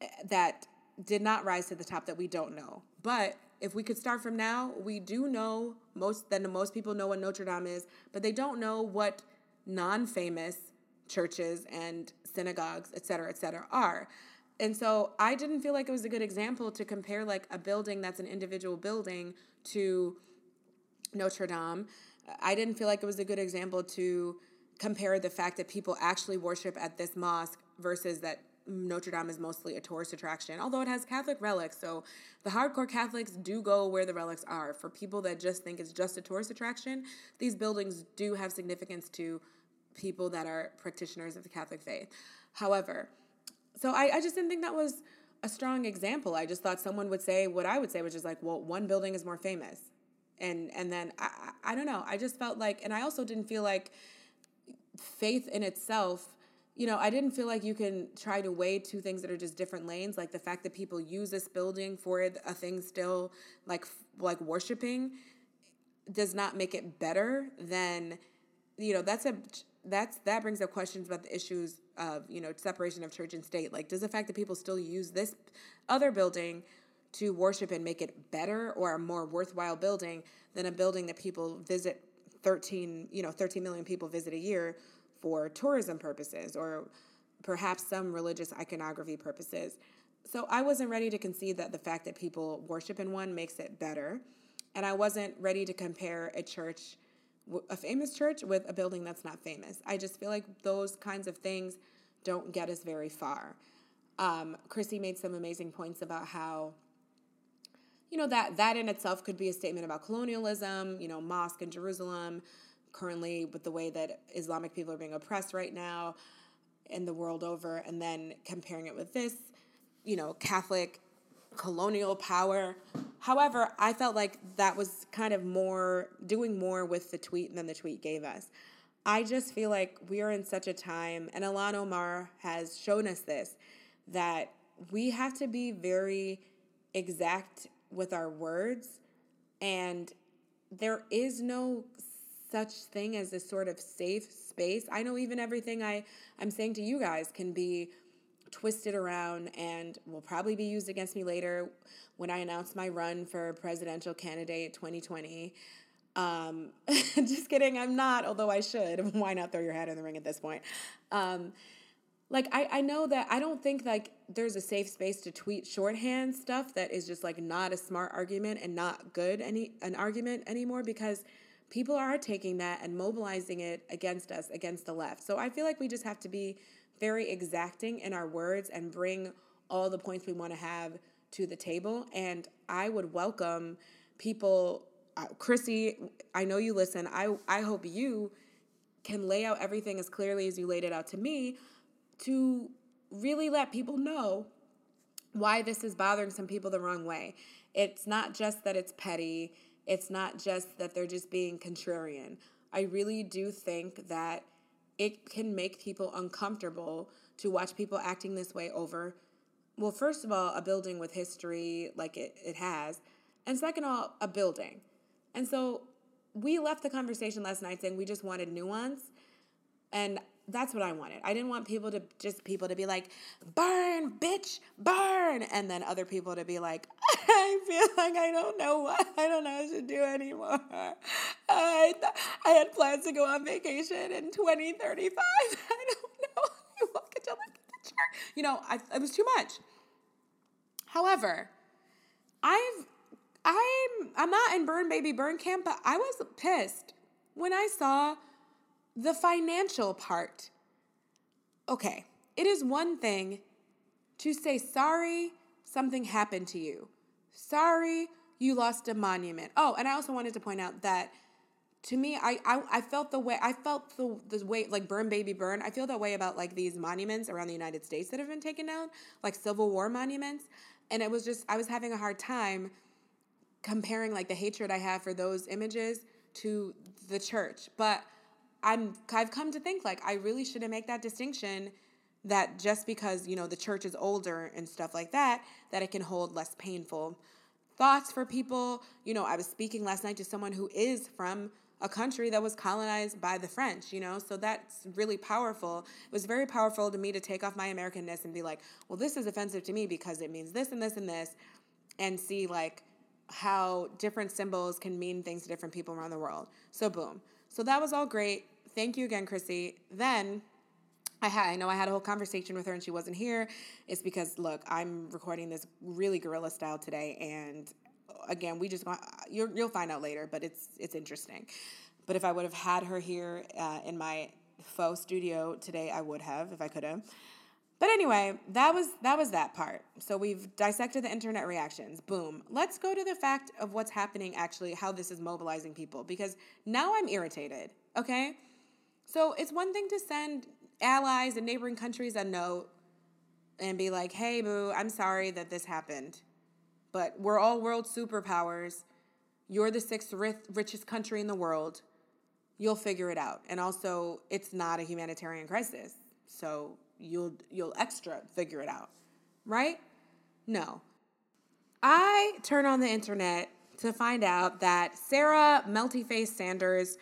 Speaker 2: eh, that did not rise to the top that we don't know. But if we could start from now, we do know most then most people know what Notre Dame is, but they don't know what non-famous churches and synagogues, et cetera, et cetera, are. And so I didn't feel like it was a good example to compare like a building that's an individual building to Notre Dame. I didn't feel like it was a good example to compare the fact that people actually worship at this mosque versus that Notre Dame is mostly a tourist attraction, although it has Catholic relics. So the hardcore Catholics do go where the relics are. For people that just think it's just a tourist attraction, these buildings do have significance to people that are practitioners of the Catholic faith. However, so I, I just didn't think that was a strong example. I just thought someone would say what I would say, which is like, well, one building is more famous. And and then I, I don't know. I just felt like, and I also didn't feel like faith in itself you know, I didn't feel like you can try to weigh two things that are just different lanes. Like the fact that people use this building for a thing still like like worshiping does not make it better than, you know, that's a that's that brings up questions about the issues of you know separation of church and state. Like, does the fact that people still use this other building to worship and make it better or a more worthwhile building than a building that people visit 13 you know 13 million people visit a year for tourism purposes or perhaps some religious iconography purposes. So I wasn't ready to concede that the fact that people worship in one makes it better. And I wasn't ready to compare a church, a famous church, with a building that's not famous. I just feel like those kinds of things don't get us very far. Um, Chrissy made some amazing points about how, you know, that that in itself could be a statement about colonialism, you know, mosque in Jerusalem, currently with the way that Islamic people are being oppressed right now in the world over, and then comparing it with this, you know, Catholic colonial power. However, I felt like that was kind of more doing more with the tweet than the tweet gave us. I just feel like we are in such a time, and Ilhan Omar has shown us this, that we have to be very exact with our words, and there is no such thing as this sort of safe space. I know even everything I, I'm saying to you guys can be twisted around and will probably be used against me later when I announce my run for presidential candidate 2020. Um, just kidding, I'm not, although I should. Why not throw your hat in the ring at this point? Um, like I, I know that I don't think like there's a safe space to tweet shorthand stuff that is just like not a smart argument and not good any an argument anymore because people are taking that and mobilizing it against us, against the left. So I feel like we just have to be very exacting in our words and bring all the points we want to have to the table. And I would welcome people, uh, Chrissy, I know you listen. I, I hope you can lay out everything as clearly as you laid it out to me to really let people know why this is bothering some people the wrong way. It's not just that it's petty it's not just that they're just being contrarian. I really do think that it can make people uncomfortable to watch people acting this way over, well, first of all, a building with history like it, it has, and second of all, a building. And so we left the conversation last night saying we just wanted nuance. And that's what I wanted. I didn't want people to just people to be like, burn, bitch, burn. And then other people to be like, I feel like I don't know what I don't know what to do anymore. I th- I had plans to go on vacation in 2035. I don't know. You look at the chart. You know, I, it was too much. However, I've I'm I'm not in burn baby burn camp, but I was pissed when I saw the financial part. Okay, it is one thing to say sorry, something happened to you. Sorry, you lost a monument. Oh, and I also wanted to point out that to me, I I, I felt the way I felt the the way like burn baby burn. I feel that way about like these monuments around the United States that have been taken down, like Civil War monuments. And it was just I was having a hard time comparing like the hatred I have for those images to the church. But I'm I've come to think like I really shouldn't make that distinction that just because, you know, the church is older and stuff like that, that it can hold less painful thoughts for people. You know, I was speaking last night to someone who is from a country that was colonized by the French, you know? So that's really powerful. It was very powerful to me to take off my Americanness and be like, well, this is offensive to me because it means this and this and this, and see like how different symbols can mean things to different people around the world. So, boom. So that was all great. Thank you again, Chrissy. Then I had I know I had a whole conversation with her and she wasn't here. It's because look, I'm recording this really guerrilla style today, and again, we just you'll you'll find out later, but it's it's interesting. But if I would have had her here uh, in my faux studio today, I would have if I could have. But anyway, that was that was that part. So we've dissected the internet reactions. Boom. Let's go to the fact of what's happening actually, how this is mobilizing people because now I'm irritated, okay? So it's one thing to send allies and neighboring countries a note and be like, hey, boo, I'm sorry that this happened. But we're all world superpowers. You're the sixth richest country in the world. You'll figure it out. And also, it's not a humanitarian crisis. So you'll you'll extra figure it out. Right? No. I turn on the internet to find out that Sarah Melty Face Sanders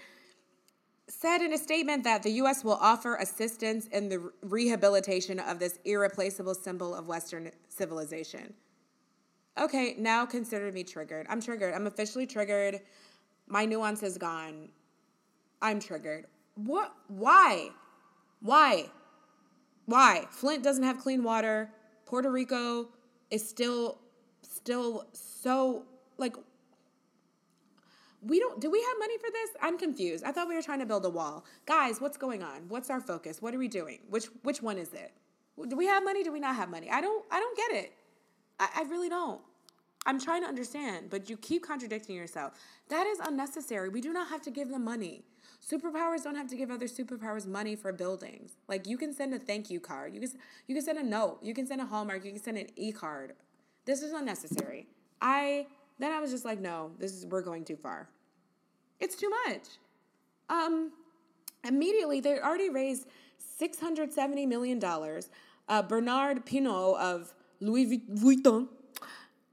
Speaker 2: said in a statement that the U.S. will offer assistance in the rehabilitation of this irreplaceable symbol of Western civilization. Okay, now consider me triggered. I'm triggered. I'm officially triggered. My nuance is gone. I'm triggered. What? Why? Why? Why? Flint doesn't have clean water. Puerto Rico is still, still so like we don't do we have money for this? I'm confused. I thought we were trying to build a wall. Guys what's going on? What's our focus? What are we doing? Which which one is it? Do we have money? Do we not have money? I don't i don't get it. I, I really don't. I'm trying to understand but you keep contradicting yourself. That is unnecessary. We do not have to give them money. Superpowers don't have to give other superpowers money for buildings. Like you can send a thank you card. You can you can send a note. You can send a hallmark. You can send an e-card. This is unnecessary. I then I was just like, no, this is we're going too far. It's too much. Um, immediately they already raised six hundred seventy million dollars. Uh, Bernard Pinault of Louis Vuitton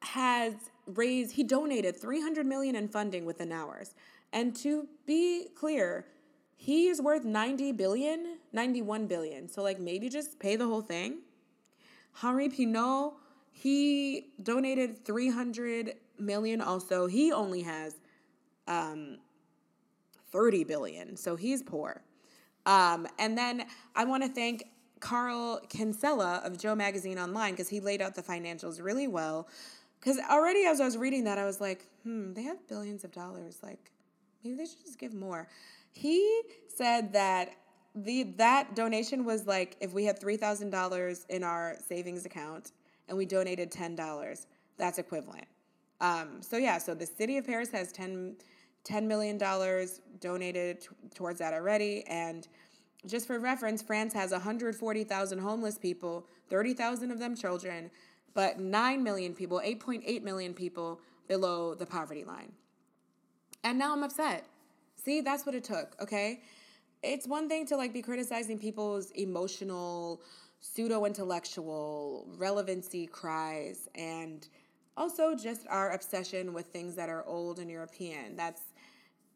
Speaker 2: has raised. He donated three hundred million in funding within hours. And to be clear, he is worth 90 billion, 91 billion. So like maybe just pay the whole thing. Henri Pinault, he donated 300 million also. He only has um 30 billion. So he's poor. Um, and then I want to thank Carl Kinsella of Joe Magazine Online because he laid out the financials really well. Because already as I was reading that, I was like, hmm, they have billions of dollars. Like, maybe they should just give more. He said that the that donation was like if we had three thousand dollars in our savings account and we donated ten dollars, that's equivalent. Um, so yeah, so the city of Paris has 10, $10 million donated t- towards that already. And just for reference, France has 140,000 homeless people, 30,000 of them children, but 9 million people, 8.8 million people below the poverty line. And now I'm upset. See, that's what it took, okay? it's one thing to like be criticizing people's emotional, pseudo intellectual relevancy cries and also just our obsession with things that are old and European. That's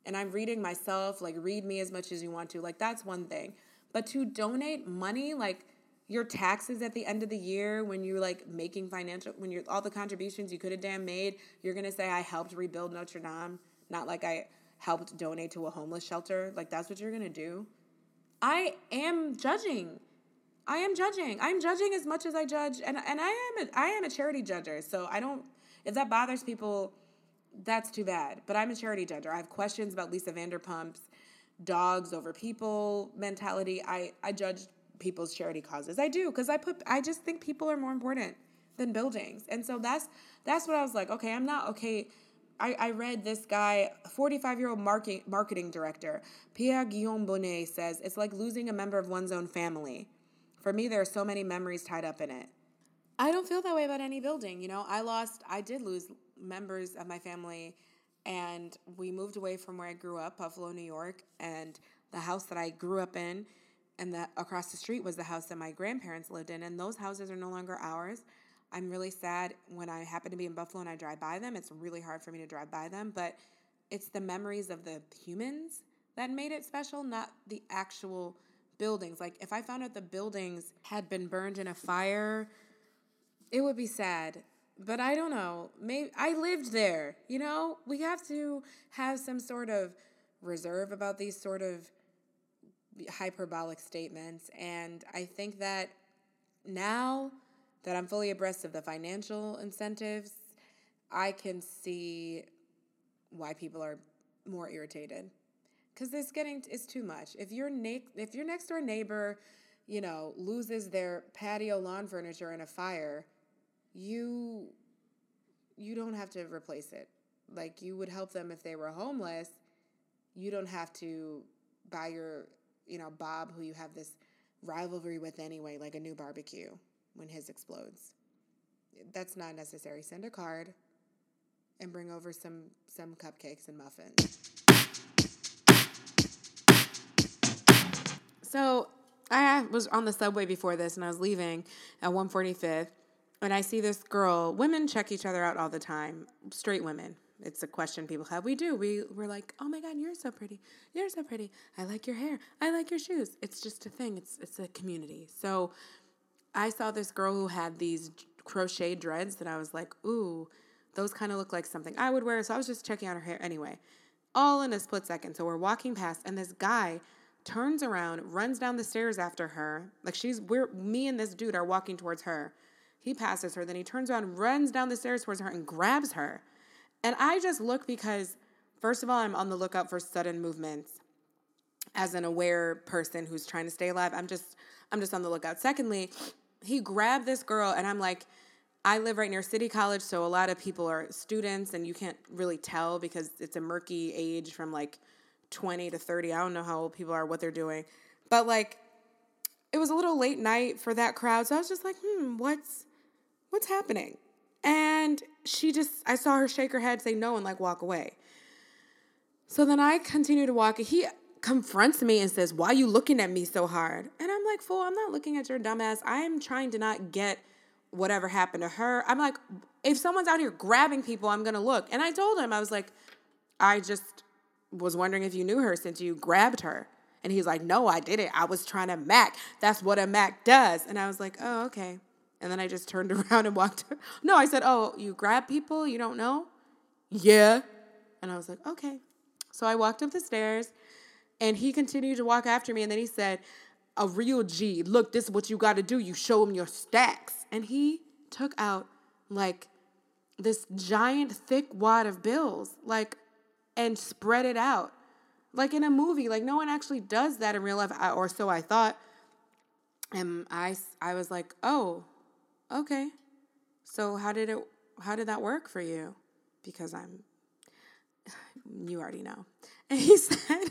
Speaker 2: and I'm reading myself, like read me as much as you want to. Like that's one thing. But to donate money, like your taxes at the end of the year when you're like making financial when you're all the contributions you could have damn made, you're gonna say I helped rebuild Notre Dame, not like I helped donate to a homeless shelter. Like that's what you're gonna do. I am judging. I am judging. I'm judging as much as I judge, and and I am a, I am a charity judger. So I don't. If that bothers people, that's too bad. But I'm a charity judger. I have questions about Lisa Vanderpump's dogs over people mentality. I I judge people's charity causes. I do because I put I just think people are more important than buildings, and so that's that's what I was like. Okay, I'm not okay. I, I read this guy, 45 year old marketing, marketing director, Pierre Guillaume Bonnet, says it's like losing a member of one's own family. For me, there are so many memories tied up in it. I don't feel that way about any building. You know, I lost, I did lose members of my family, and we moved away from where I grew up, Buffalo, New York, and the house that I grew up in and that across the street was the house that my grandparents lived in, and those houses are no longer ours. I'm really sad when I happen to be in Buffalo and I drive by them. It's really hard for me to drive by them, but it's the memories of the humans that made it special, not the actual buildings. Like if I found out the buildings had been burned in a fire, it would be sad. But I don't know. Maybe I lived there, you know? We have to have some sort of reserve about these sort of hyperbolic statements and I think that now that I'm fully abreast of the financial incentives, I can see why people are more irritated because it's getting it's too much. If your na- if your next door neighbor, you know, loses their patio lawn furniture in a fire, you you don't have to replace it. Like you would help them if they were homeless. You don't have to buy your, you know, Bob who you have this rivalry with anyway, like a new barbecue when his explodes. That's not necessary. Send a card and bring over some some cupcakes and muffins. So I was on the subway before this and I was leaving at 145th and I see this girl, women check each other out all the time, straight women. It's a question people have. We do. We we're like, "Oh my god, you're so pretty. You're so pretty. I like your hair. I like your shoes." It's just a thing. It's it's a community. So I saw this girl who had these crochet dreads that I was like, ooh, those kind of look like something I would wear. So I was just checking out her hair anyway, all in a split second. So we're walking past, and this guy turns around, runs down the stairs after her. Like she's, we're, me and this dude are walking towards her. He passes her, then he turns around, runs down the stairs towards her, and grabs her. And I just look because, first of all, I'm on the lookout for sudden movements. As an aware person who's trying to stay alive, I'm just, I'm just on the lookout. Secondly, he grabbed this girl, and I'm like, I live right near City College, so a lot of people are students, and you can't really tell because it's a murky age from like 20 to 30. I don't know how old people are, what they're doing. But like, it was a little late night for that crowd, so I was just like, hmm, what's what's happening? And she just, I saw her shake her head, say no, and like walk away. So then I continue to walk. He confronts me and says, Why are you looking at me so hard? And I'm like, Fool, I'm not looking at your dumbass. I'm trying to not get whatever happened to her. I'm like, if someone's out here grabbing people, I'm gonna look. And I told him, I was like, I just was wondering if you knew her since you grabbed her. And he's like, No, I didn't. I was trying to Mac. That's what a Mac does. And I was like, Oh, okay. And then I just turned around and walked. No, I said, Oh, you grab people? You don't know? Yeah. And I was like, Okay. So I walked up the stairs and he continued to walk after me. And then he said, A real G, look, this is what you got to do. You show him your stacks. And he took out like this giant, thick wad of bills, like, and spread it out. Like in a movie, like no one actually does that in real life, or so I thought. And I, I was like, oh, okay. So how did it, how did that work for you? Because I'm, you already know. And he said,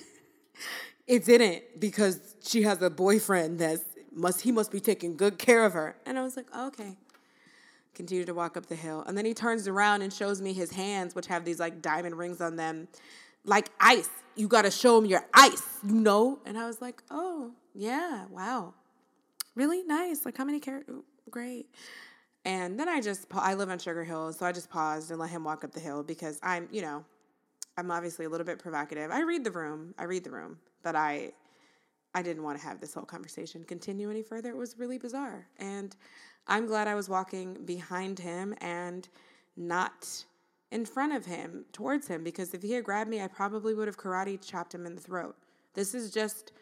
Speaker 2: it didn't because she has a boyfriend that must he must be taking good care of her. And I was like, oh, okay. Continue to walk up the hill. And then he turns around and shows me his hands, which have these like diamond rings on them. like ice. You got to show them your ice, you know? And I was like, oh, yeah, wow. Really nice. Like, how many characters? Great. And then I just, I live on Sugar Hill, so I just paused and let him walk up the hill because I'm, you know, I'm obviously a little bit provocative. I read the room. I read the room, but I I didn't want to have this whole conversation continue any further. It was really bizarre. And I'm glad I was walking behind him and not in front of him, towards him, because if he had grabbed me, I probably would have karate chopped him in the throat. This is just,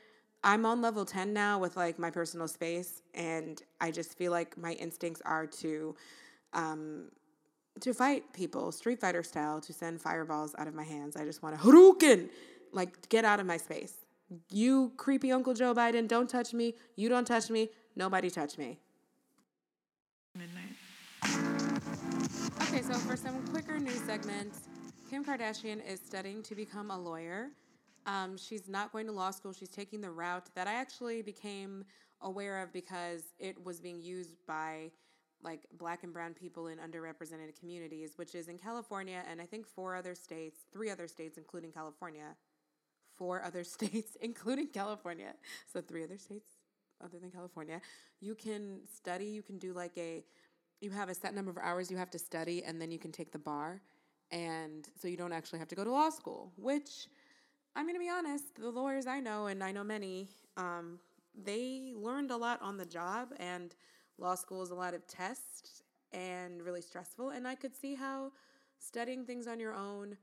Speaker 2: I'm on level 10 now with like my personal space, and I just feel like my instincts are to, um, to fight people, Street Fighter style, to send fireballs out of my hands. I just want to Hadouken, like get out of my space. You creepy Uncle Joe Biden, don't touch me. You don't touch me. Nobody touch me. Midnight. Okay, so for some quicker news segments, Kim Kardashian is studying to become a lawyer. Um, she's not going to law school. She's taking the route that I actually became aware of because it was being used by like black and brown people in underrepresented communities, which is in California and I think four other states, three other states, including California. Four other states, including California. So three other states other than California. You can study, you can do like a you have a set number of hours you have to study and then you can take the bar and so you don't actually have to go to law school which i'm going to be honest the lawyers i know and i know many um, they learned a lot on the job and law school is a lot of tests and really stressful and i could see how studying things on your own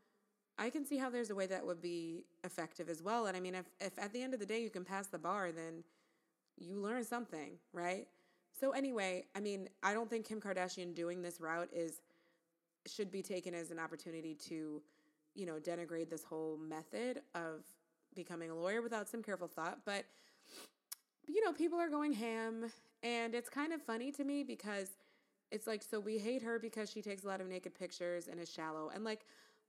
Speaker 2: i can see how there's a way that would be effective as well and i mean if, if at the end of the day you can pass the bar then you learn something right? So anyway, I mean, I don't think Kim Kardashian doing this route is should be taken as an opportunity to, you know, denigrate this whole method of becoming a lawyer without some careful thought, but you know, people are going ham and it's kind of funny to me because it's like so we hate her because she takes a lot of naked pictures and is shallow and like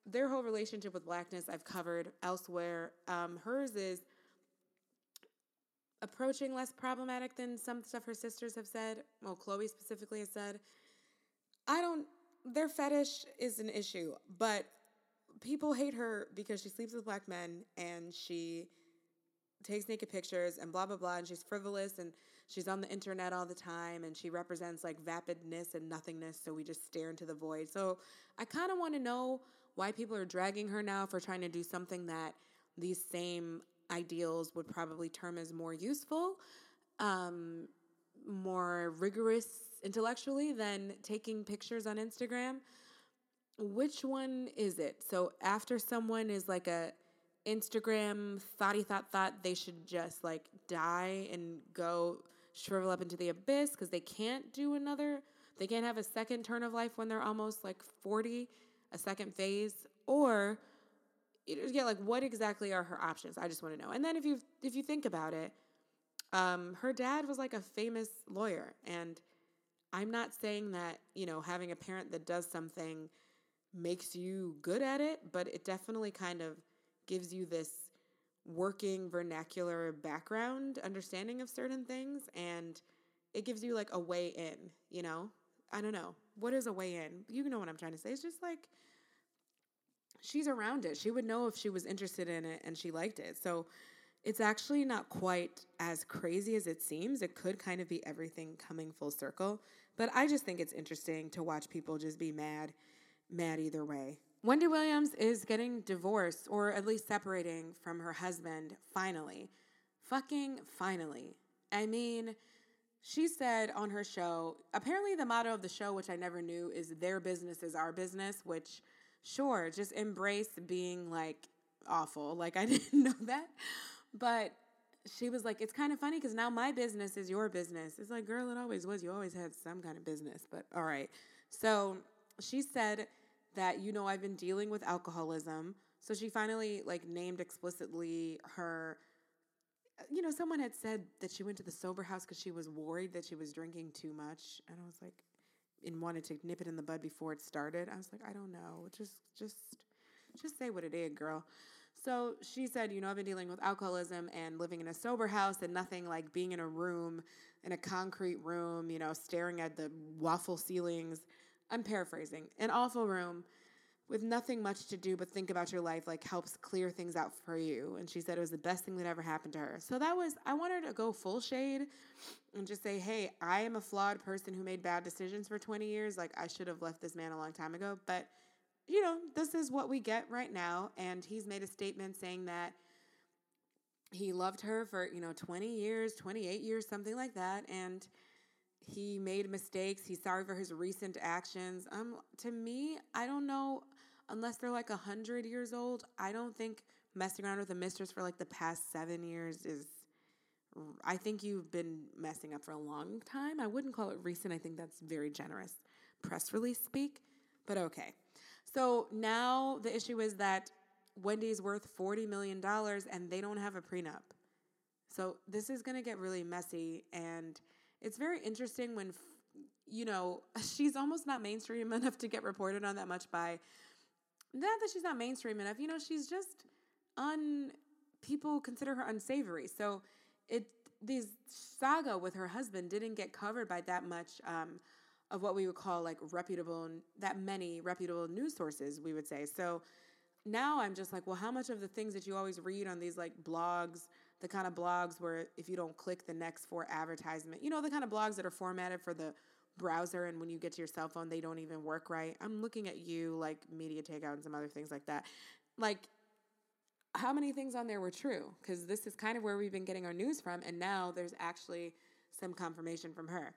Speaker 2: their whole relationship with blackness I've covered elsewhere. Um, hers is approaching less problematic than some stuff her sisters have said. Well, Khloé specifically has said. I don't, their fetish is an issue, but people hate her because she sleeps with black men and she takes naked pictures and blah, blah, blah. And she's frivolous and she's on the internet all the time and she represents like vapidness and nothingness. So we just stare into the void. So I kind of want to know why people are dragging her now for trying to do something that these same ideals would probably term as more useful, um, more rigorous intellectually than taking pictures on Instagram. Which one is it? So after someone is like a Instagram thoughty thought thought they should just like die and go shrivel up into the abyss because they can't do another they can't have a second turn of life when they're almost like 40 a second phase or yeah, like what exactly are her options? I just want to know. And then if you if you think about it, um, her dad was like a famous lawyer, and I'm not saying that you know having a parent that does something makes you good at it, but it definitely kind of gives you this working vernacular background understanding of certain things, and it gives you like a way in. You know, I don't know what is a way in. You know what I'm trying to say? It's just like she's around it. She would know if she was interested in it and she liked it. So it's actually not quite as crazy as it seems. It could kind of be everything coming full circle. But I just think it's interesting to watch people just be mad, mad either way. Wendy Williams is getting divorced or at least separating from her husband finally. Fucking finally. I mean, she said on her show, apparently the motto of the show, which I never knew, is their business is our business, which sure, just embrace being like awful. Like I didn't know that. But she was like, it's kind of funny because now my business is your business. It's like, girl, it always was. You always had some kind of business. But all right. So she said that, you know, I've been dealing with alcoholism. So she finally like named explicitly her you know, someone had said that she went to the sober house because she was worried that she was drinking too much. And I was like, and wanted to nip it in the bud before it started. I was like, I don't know. Just just just say what it is, girl. So she said, you know, I've been dealing with alcoholism and living in a sober house and nothing like being in a room, in a concrete room, you know, staring at the waffle ceilings. I'm paraphrasing. An awful room. with nothing much to do but think about your life, like helps clear things out for you. And she said it was the best thing that ever happened to her. So that was, I want her to go full shade and just say, hey, I am a flawed person who made bad decisions for 20 years. Like, I should have left this man a long time ago. But, you know, this is what we get right now. And he's made a statement saying that he loved her for, you know, 20 years, 28 years, something like that. And, he made mistakes. He's sorry for his recent actions. Um, to me, I don't know unless they're like a hundred years old. I don't think messing around with a mistress for like the past seven years is. I think you've been messing up for a long time. I wouldn't call it recent. I think that's very generous press release speak, but okay. So now the issue is that Wendy's worth $40 million and they don't have a prenup. So this is going to get really messy. And it's very interesting when, you know, she's almost not mainstream enough to get reported on that much by not that she's not mainstream enough, you know, she's just un people consider her unsavory. So it this saga with her husband didn't get covered by that much um, of what we would call like reputable that many reputable news sources we would say. So now I'm just like, well, how much of the things that you always read on these like blogs, the kind of blogs where if you don't click the next for advertisement, you know, the kind of blogs that are formatted for the browser and when you get to your cell phone they don't even work right. I'm looking at you like MediaTakeOut and some other things like that. Like how many things on there were true? Because this is kind of where we've been getting our news from and now there's actually some confirmation from her.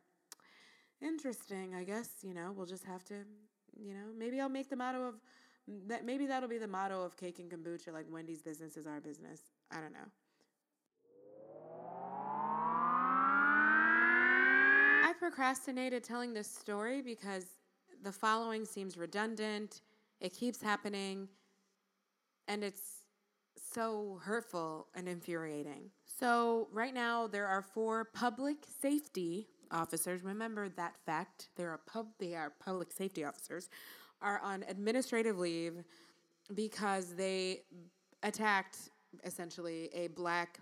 Speaker 2: Interesting i guess you know we'll just have to you know maybe i'll make the motto of that maybe that'll be the motto of cake and kombucha like wendy's business is our business. I don't know procrastinated telling this story because the following seems redundant, it keeps happening, and it's so hurtful and infuriating. So, right now, there are four public safety officers. Remember that fact. There are pub, they are public safety officers, are on administrative leave because they attacked essentially a black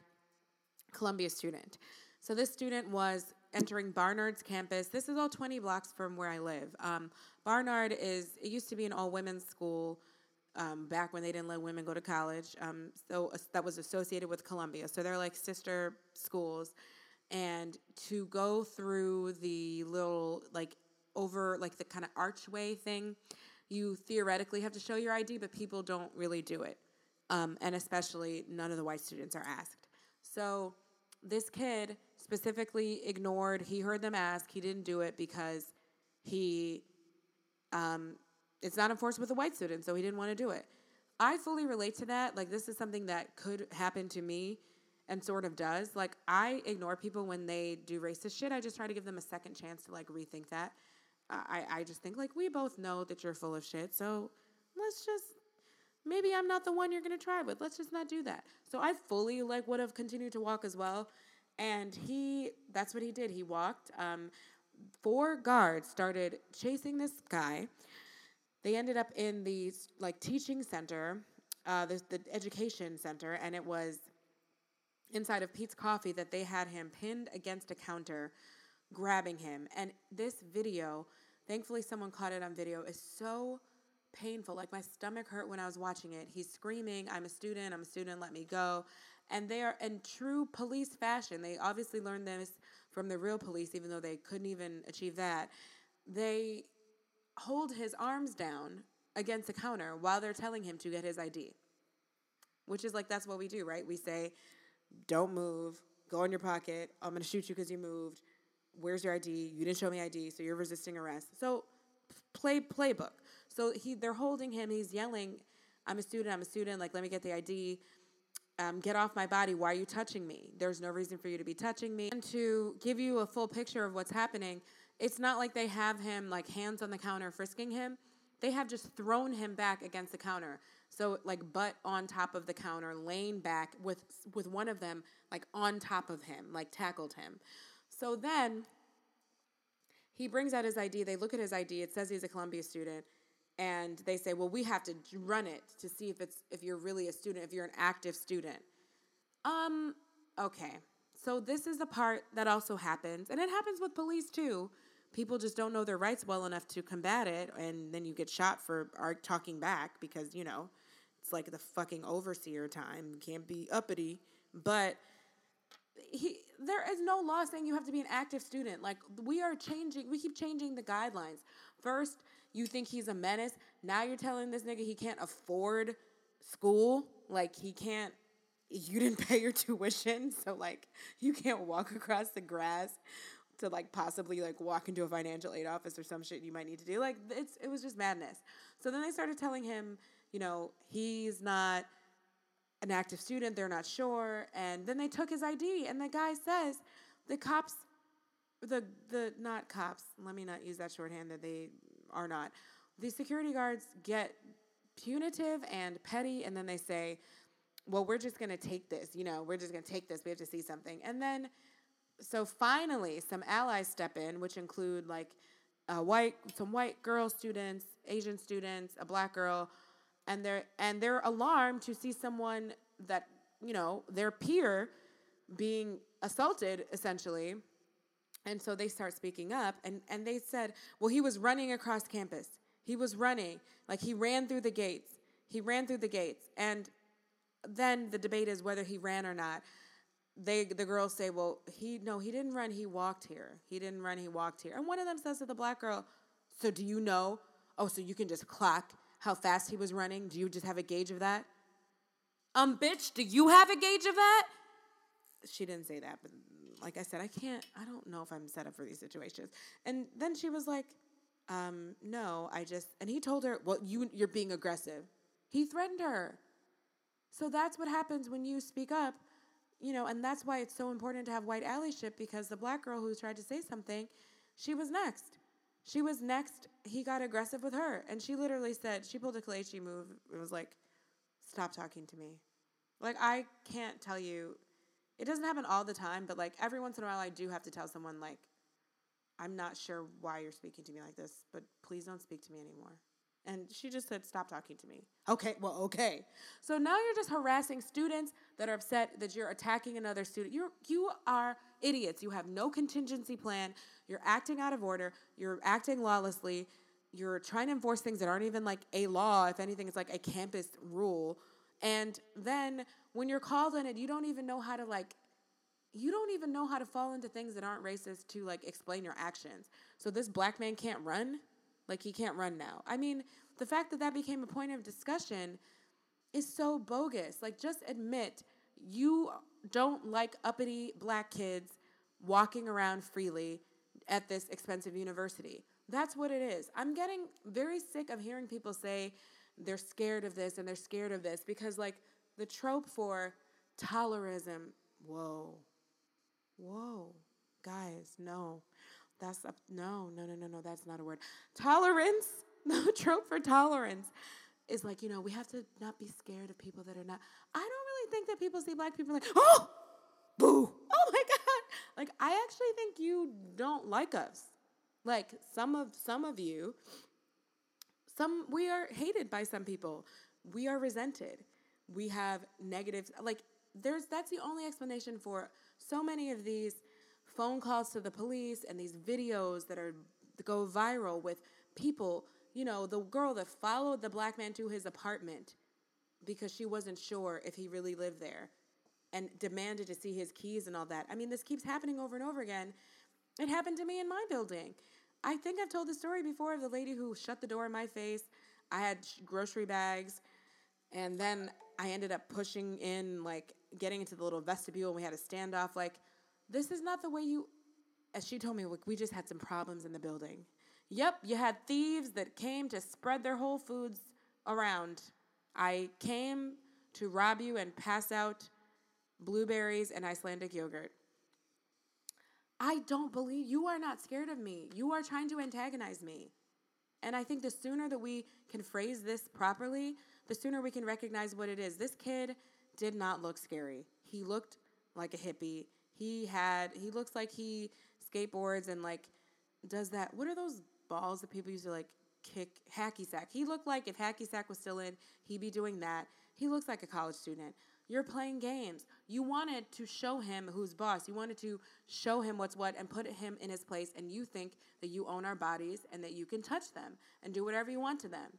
Speaker 2: Columbia student. So this student was entering Barnard's campus. This is all 20 blocks from where I live. Um, Barnard is, it used to be an all women's school um, back when they didn't let women go to college. Um, so uh, that was associated with Columbia. So they're like sister schools. And to go through the little, like, over, like, the kind of archway thing, you theoretically have to show your ID, but people don't really do it. Um, and especially none of the white students are asked. So this kid specifically ignored. He heard them ask. He didn't do it because he, um, it's not enforced with a white student, so he didn't want to do it. I fully relate to that. Like, this is something that could happen to me and sort of does. Like, I ignore people when they do racist shit. I just try to give them a second chance to, like, rethink that. I, I just think, like, we both know that you're full of shit, so let's just maybe I'm not the one you're gonna try with. Let's just not do that. So I fully like would have continued to walk as well. And he, that's what he did. He walked. Um, four guards started chasing this guy. They ended up in the like teaching center, uh, the, the education center, and it was inside of Peet's Coffee that they had him pinned against a counter, grabbing him. And this video, thankfully, someone caught it on video, is so painful. Like my stomach hurt when I was watching it. He's screaming, I'm a student, I'm a student, let me go. And they are in true police fashion. They obviously learned this from the real police, even though they couldn't even achieve that. They hold his arms down against the counter while they're telling him to get his ID. Which is like, that's what we do, right? We say, don't move, go in your pocket, I'm gonna shoot you because you moved. Where's your ID? You didn't show me ID, so you're resisting arrest. So, play playbook. So he, they're holding him. He's yelling, "I'm a student. I'm a student. Like, let me get the ID um, get off my body. Why are you touching me? There's no reason for you to be touching me. And to give you a full picture of what's happening, it's not like they have him like hands on the counter frisking him. They have just thrown him back against the counter. So like butt on top of the counter, laying back with with one of them like on top of him, like tackled him. So then he brings out his ID. They look at his ID. It says he's a Columbia student and they say, "Well, we have to run it to see if it's if you're really a student, if you're an active student." Um, okay. So this is the part that also happens, and it happens with police too, people just don't know their rights well enough to combat it and then you get shot for talking back because you know it's like the fucking overseer time. Can't be uppity. But he there is no law saying you have to be an active student. Like we are changing we keep changing the guidelines first you think he's a menace now you're telling this nigga he can't afford school like he can't you didn't pay your tuition so like you can't walk across the grass to like possibly like walk into a financial aid office or some shit you might need to do. Like it's it was just madness. So then they started telling him, you know, he's not an active student, they're not sure, and then they took his ID and the guy says the cops the the not cops, let me not use that shorthand that they are not. The security guards get punitive and petty and then they say, "Well, we're just going to take this, you know, we're just going to take this. We have to see something." And then so finally, some allies step in, which include like a white, some white girl students, Asian students, a black girl, and they're and they're alarmed to see someone that you know their peer being assaulted essentially. And so they start speaking up, and, and they said, well, he was running across campus. He was running, like he ran through the gates. He ran through the gates. And then the debate is whether he ran or not they the girls say, "Well, he no, he didn't run. He walked here. He didn't run. He walked here." And one of them says to the black girl, "So do you know? Oh, so you can just clock how fast he was running? Do you just have a gauge of that?" Um, bitch, do you have a gauge of that? She didn't say that, but like I said, I can't. I don't know if I'm set up for these situations. And then she was like, um, "No, I just." And he told her, "Well, you you're being aggressive." He threatened her. So that's what happens when you speak up you know, and that's why it's so important to have white allyship because the black girl who tried to say something, she was next. She was next. He got aggressive with her. And she literally said, she pulled a Kalechi move. It was like, stop talking to me. Like, I can't tell you, it doesn't happen all the time, but like every once in a while, I do have to tell someone, like, I'm not sure why you're speaking to me like this, but please don't speak to me anymore. And she just said, Stop talking to me. Okay, well, okay. So now you're just harassing students that are upset that you're attacking another student. You're, you are idiots. You have no contingency plan. You're acting out of order. You're acting lawlessly. You're trying to enforce things that aren't even like a law. If anything, it's like a campus rule. And then when you're called on it, you don't even know how to like you don't even know how to fall into things that aren't racist to like explain your actions. So this black man can't run. Like he can't run now. I mean, the fact that that became a point of discussion is so bogus. Like just admit you don't like uppity black kids walking around freely at this expensive university. That's what it is. I'm getting very sick of hearing people say they're scared of this and they're scared of this because like the trope for tolerism, whoa. Whoa. Guys, no. That's a, no, no, no, no, no. That's not a word. Tolerance. The trope for tolerance is like you know we have to not be scared of people that are not. I don't really think that people see black people like oh, boo, oh my god. Like I actually think you don't like us. Like some of some of you, some we are hated by some people. We are resented. We have negative Like there's that's the only explanation for so many of these phone calls to the police and these videos that are that go viral with people, you know, the girl that followed the black man to his apartment because she wasn't sure if he really lived there and demanded to see his keys and all that. I mean, this keeps happening over and over again. It happened to me in my building. I think I've told the story before of the lady who shut the door in my face. I had grocery bags, and then I ended up pushing in, like getting into the little vestibule, and we had a standoff. Like, this is not the way you, as she told me, we just had some problems in the building. Yep, you had thieves that came to spread their Whole Foods around. I came to rob you and pass out blueberries and Icelandic yogurt. I don't believe you are not scared of me. You are trying to antagonize me. And I think the sooner that we can phrase this properly, the sooner we can recognize what it is. This kid did not look scary. He looked like a hippie. He had he looks like he skateboards and like does that. What are those balls that people used to like kick hacky sack? He looked like if hacky sack was still in, he'd be doing that. He looks like a college student. You're playing games. You wanted to show him who's boss. You wanted to show him what's what and put him in his place. And you think that you own our bodies and that you can touch them and do whatever you want to them.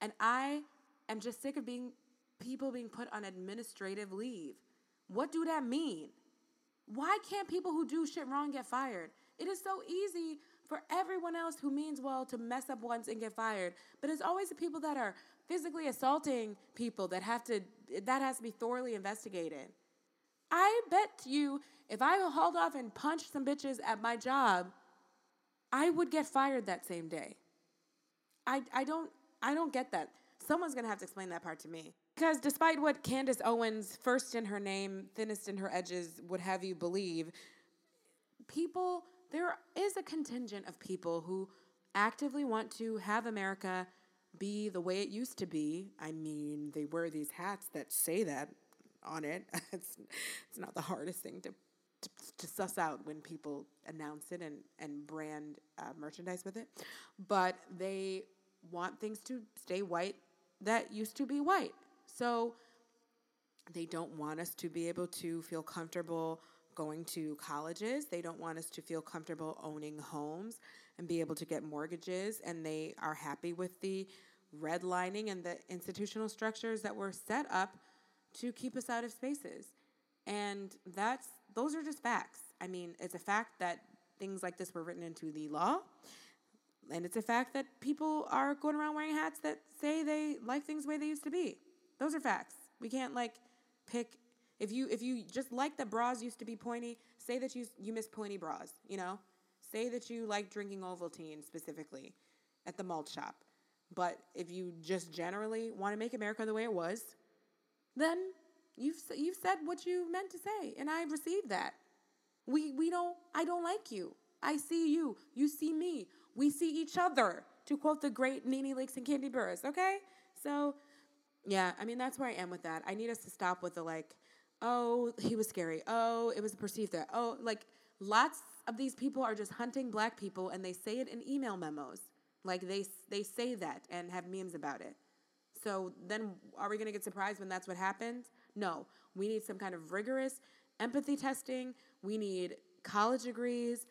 Speaker 2: And I am just sick of being people being put on administrative leave. What do that mean? Why can't people who do shit wrong get fired? It is so easy for everyone else who means well to mess up once and get fired, but it's always the people that are physically assaulting people that have to that has to be thoroughly investigated. I bet you if I hauled off and punched some bitches at my job, I would get fired that same day. I I don't I don't get that. Someone's gonna have to explain that part to me. Because despite what Candace Owens, first in her name, thinnest in her edges, would have you believe, people, there is a contingent of people who actively want to have America be the way it used to be. I mean, they wear these hats that say that on it. it's, it's not the hardest thing to, to, to suss out when people announce it and, and brand uh, merchandise with it. But they want things to stay white that used to be white. So they don't want us to be able to feel comfortable going to colleges. They don't want us to feel comfortable owning homes and be able to get mortgages. And they are happy with the redlining and the institutional structures that were set up to keep us out of spaces. And that's those are just facts. I mean, it's a fact that things like this were written into the law. And it's a fact that people are going around wearing hats that say they like things the way they used to be. Those are facts. We can't like pick if you if you just like that bras used to be pointy, say that you you miss pointy bras, you know? Say that you like drinking Ovaltine specifically at the malt shop. But if you just generally want to make America the way it was, then you've you've said what you meant to say, and I've received that. We we don't. I don't like you. I see you. You see me. We see each other. To quote the great Nene Leakes and Kandi Burruss. Okay, so yeah, I mean that's where I am with that. I need us to stop with the like, oh, he was scary. Oh, it was perceived threat. Oh, like lots of these people are just hunting black people, and they say it in email memos. Like they they say that and have memes about it. So then are we going to get surprised when that's what happens? No. We need some kind of rigorous empathy testing. We need college degrees.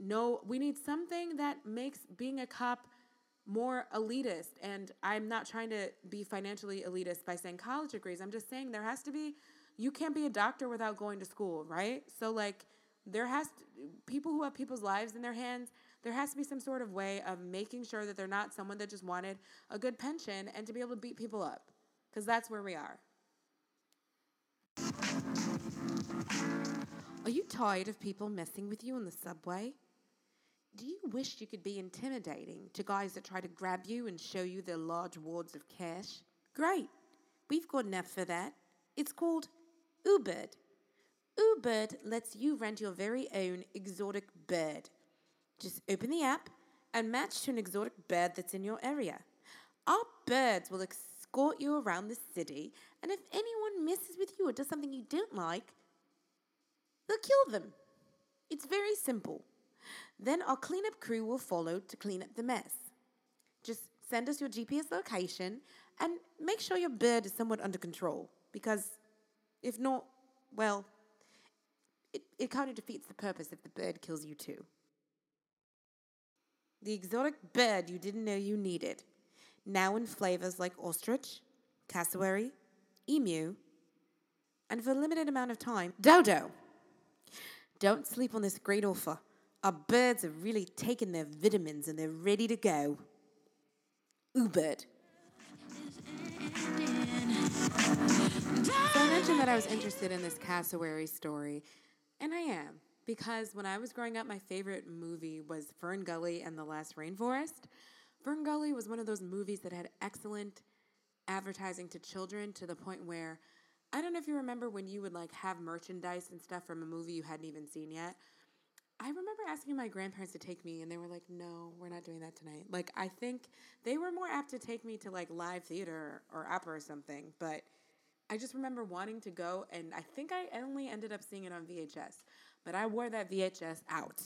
Speaker 2: No, we need something that makes being a cop more elitist. And I'm not trying to be financially elitist by saying college degrees. I'm just saying there has to be you can't be a doctor without going to school, right? So like there has to, people who have people's lives in their hands there has to be some sort of way of making sure that they're not someone that just wanted a good pension and to be able to beat people up because that's where we are. Are you tired of people messing with you in the subway? Do you wish you could be intimidating to guys that try to grab you and show you their large wads of cash? Great. We've got app for that. It's called Ubird. Ubird lets you rent your very own exotic bird. Just open the app and match to an exotic bird that's in your area. Our birds will escort you around the city, and if anyone messes with you or does something you don't like, they'll kill them. It's very simple. Then our cleanup crew will follow to clean up the mess. Just send us your GPS location and make sure your bird is somewhat under control because if not, well, it, it kind of defeats the purpose if the bird kills you too. The exotic bird you didn't know you needed. Now in flavors like ostrich, cassowary, emu, and for a limited amount of time, dodo. Don't sleep on this great offer. Our birds have really taken their vitamins and they're ready to go. Ubird. So I mentioned that I was interested in this cassowary story, and I am because when I was growing up, my favorite movie was Fern Gully and the Last Rainforest. Fern Gully was one of those movies that had excellent advertising to children to the point where I don't know if you remember when you would like have merchandise and stuff from a movie you hadn't even seen yet. I remember asking my grandparents to take me, and they were like, "No, we're not doing that tonight." Like, I think they were more apt to take me to like live theater or opera or something, but I just remember wanting to go, and I think I only ended up seeing it on VHS. But I wore that VHS out.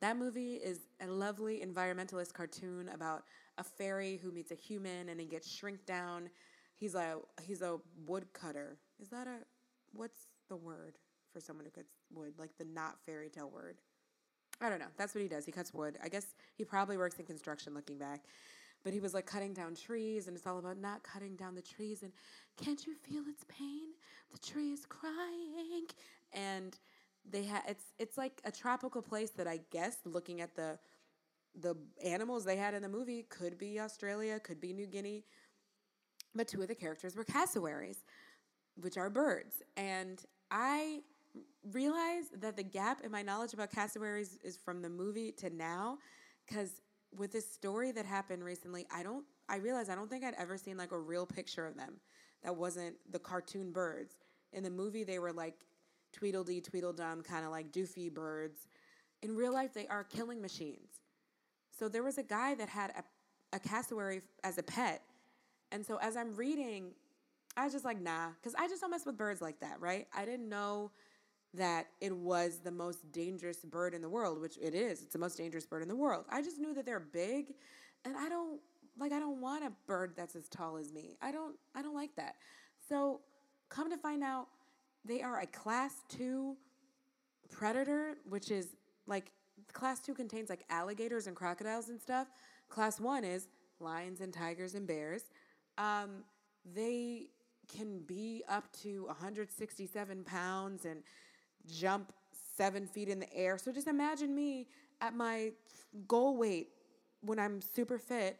Speaker 2: That movie is a lovely environmentalist cartoon about a fairy who meets a human and he gets shrink down. He's a he's a woodcutter. Is that a what's the word for someone who cuts wood? Like the not fairy tale word. I don't know. That's what he does. He cuts wood. I guess he probably works in construction looking back. But he was like cutting down trees, and it's all about not cutting down the trees. And can't you feel its pain? The tree is crying. And they had it's it's like a tropical place that I guess looking at the the animals they had in the movie could be Australia, could be New Guinea. But two of the characters were cassowaries, which are birds. And I realized that the gap in my knowledge about cassowaries is from the movie to now because with this story that happened recently i don't i realized i don't think i'd ever seen like a real picture of them that wasn't the cartoon birds. In the movie they were like tweedledee tweedledum kind of like doofy birds. In real life they are killing machines. So there was a guy that had a, a cassowary as a pet. And so as i'm reading i was just like nah because i just don't mess with birds like that right? I didn't know that it was the most dangerous bird in the world, which it is. It's the most dangerous bird in the world. I just knew that they're big and I don't like I don't want a bird that's as tall as me. I don't I don't like that. So, come to find out they are a class 2 predator, which is like class 2 contains like alligators and crocodiles and stuff. Class 1 is lions and tigers and bears. Um, they can be up to 167 pounds and jump seven feet in the air. So just imagine me at my goal weight when I'm super fit,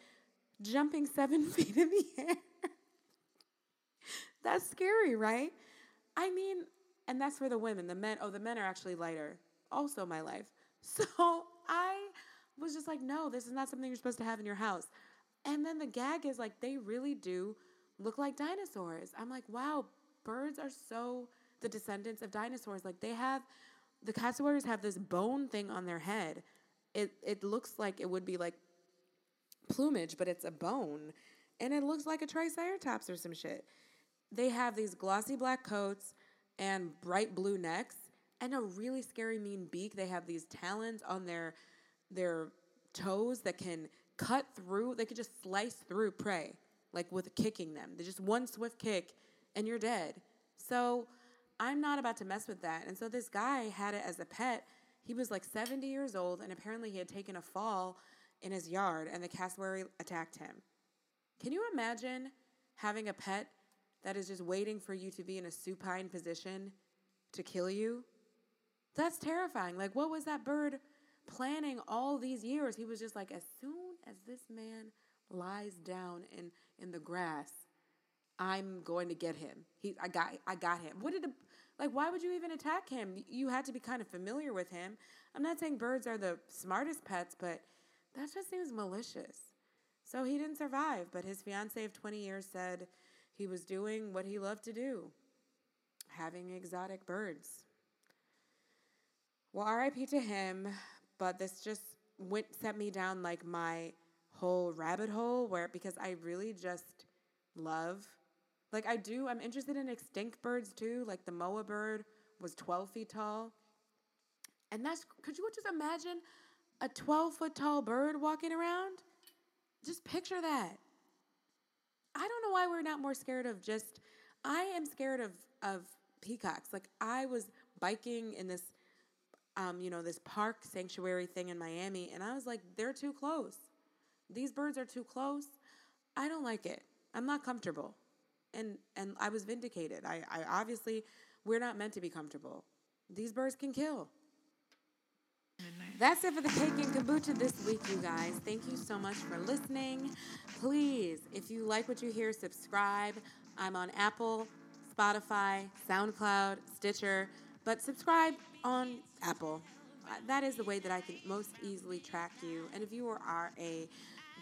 Speaker 2: jumping seven feet in the air. that's scary, right? I mean, and that's for the women. The men, oh, the men are actually lighter. Also, my life. So I was just like, no, this is not something you're supposed to have in your house. And then the gag is like, they really do look like dinosaurs. I'm like, wow, birds are so the descendants of dinosaurs. Like they have the cassowaries have this bone thing on their head. It it looks like it would be like plumage, but it's a bone. And it looks like a triceratops or some shit. They have these glossy black coats and bright blue necks and a really scary mean beak. They have these talons on their their toes that can cut through, they could just slice through prey, like with kicking them. They just one swift kick and you're dead. So I'm not about to mess with that. And so this guy had it as a pet. He was like 70 years old, and apparently he had taken a fall in his yard, and the cassowary attacked him. Can you imagine having a pet that is just waiting for you to be in a supine position to kill you? That's terrifying. Like, what was that bird planning all these years? He was just like, as soon as this man lies down in, in the grass, I'm going to get him. He, I got, I got him. What did the, like? Why would you even attack him? You had to be kind of familiar with him. I'm not saying birds are the smartest pets, but that just seems malicious. So he didn't survive, but his fiance of 20 years said he was doing what he loved to do, having exotic birds. Well, RIP to him, but this just went set me down like my whole rabbit hole where because I really just love like I do, I'm interested in extinct birds too. Like the moa bird was 12 feet tall. And that's, could you just imagine a 12 foot tall bird walking around? Just picture that. I don't know why we're not more scared of just, I am scared of, of peacocks. Like I was biking in this, um, you know, this park sanctuary thing in Miami, and I was like, they're too close. These birds are too close. I don't like it. I'm not comfortable and and I was vindicated. I, I obviously we're not meant to be comfortable. These birds can kill. That's it for the cake and kombucha this week, you guys. Thank you so much for listening. Please, if you like what you hear, subscribe. I'm on Apple, Spotify, SoundCloud, Stitcher, but subscribe on Apple. Uh, that is the way that I can most easily track you. And if you are a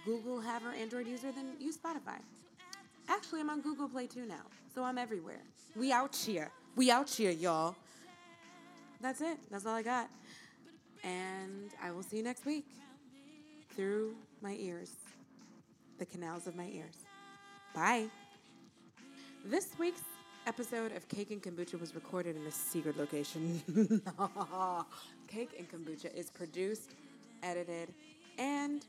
Speaker 2: Google have or Android user, then use Spotify. Actually, I'm on Google Play too now, so I'm everywhere. We out here. We out here, y'all. That's it. That's all I got. And I will see you next week through my ears, the canals of my ears. Bye. This week's episode of Cake and Kombucha was recorded in a secret location. Cake and Kombucha is produced, edited, and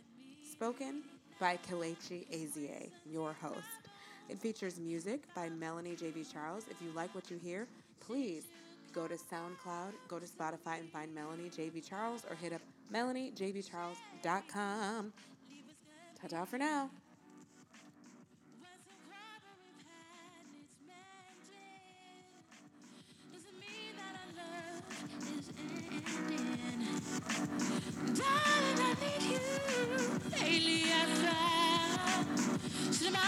Speaker 2: spoken by Kalechi Azie, your host. It features music by Melanie J.B. Charles. If you like what you hear, please go to SoundCloud, go to Spotify, and find Melanie J.B. Charles or hit up melaniejbcharles.com. Ta ta for now. Darling, I need you. I. Now.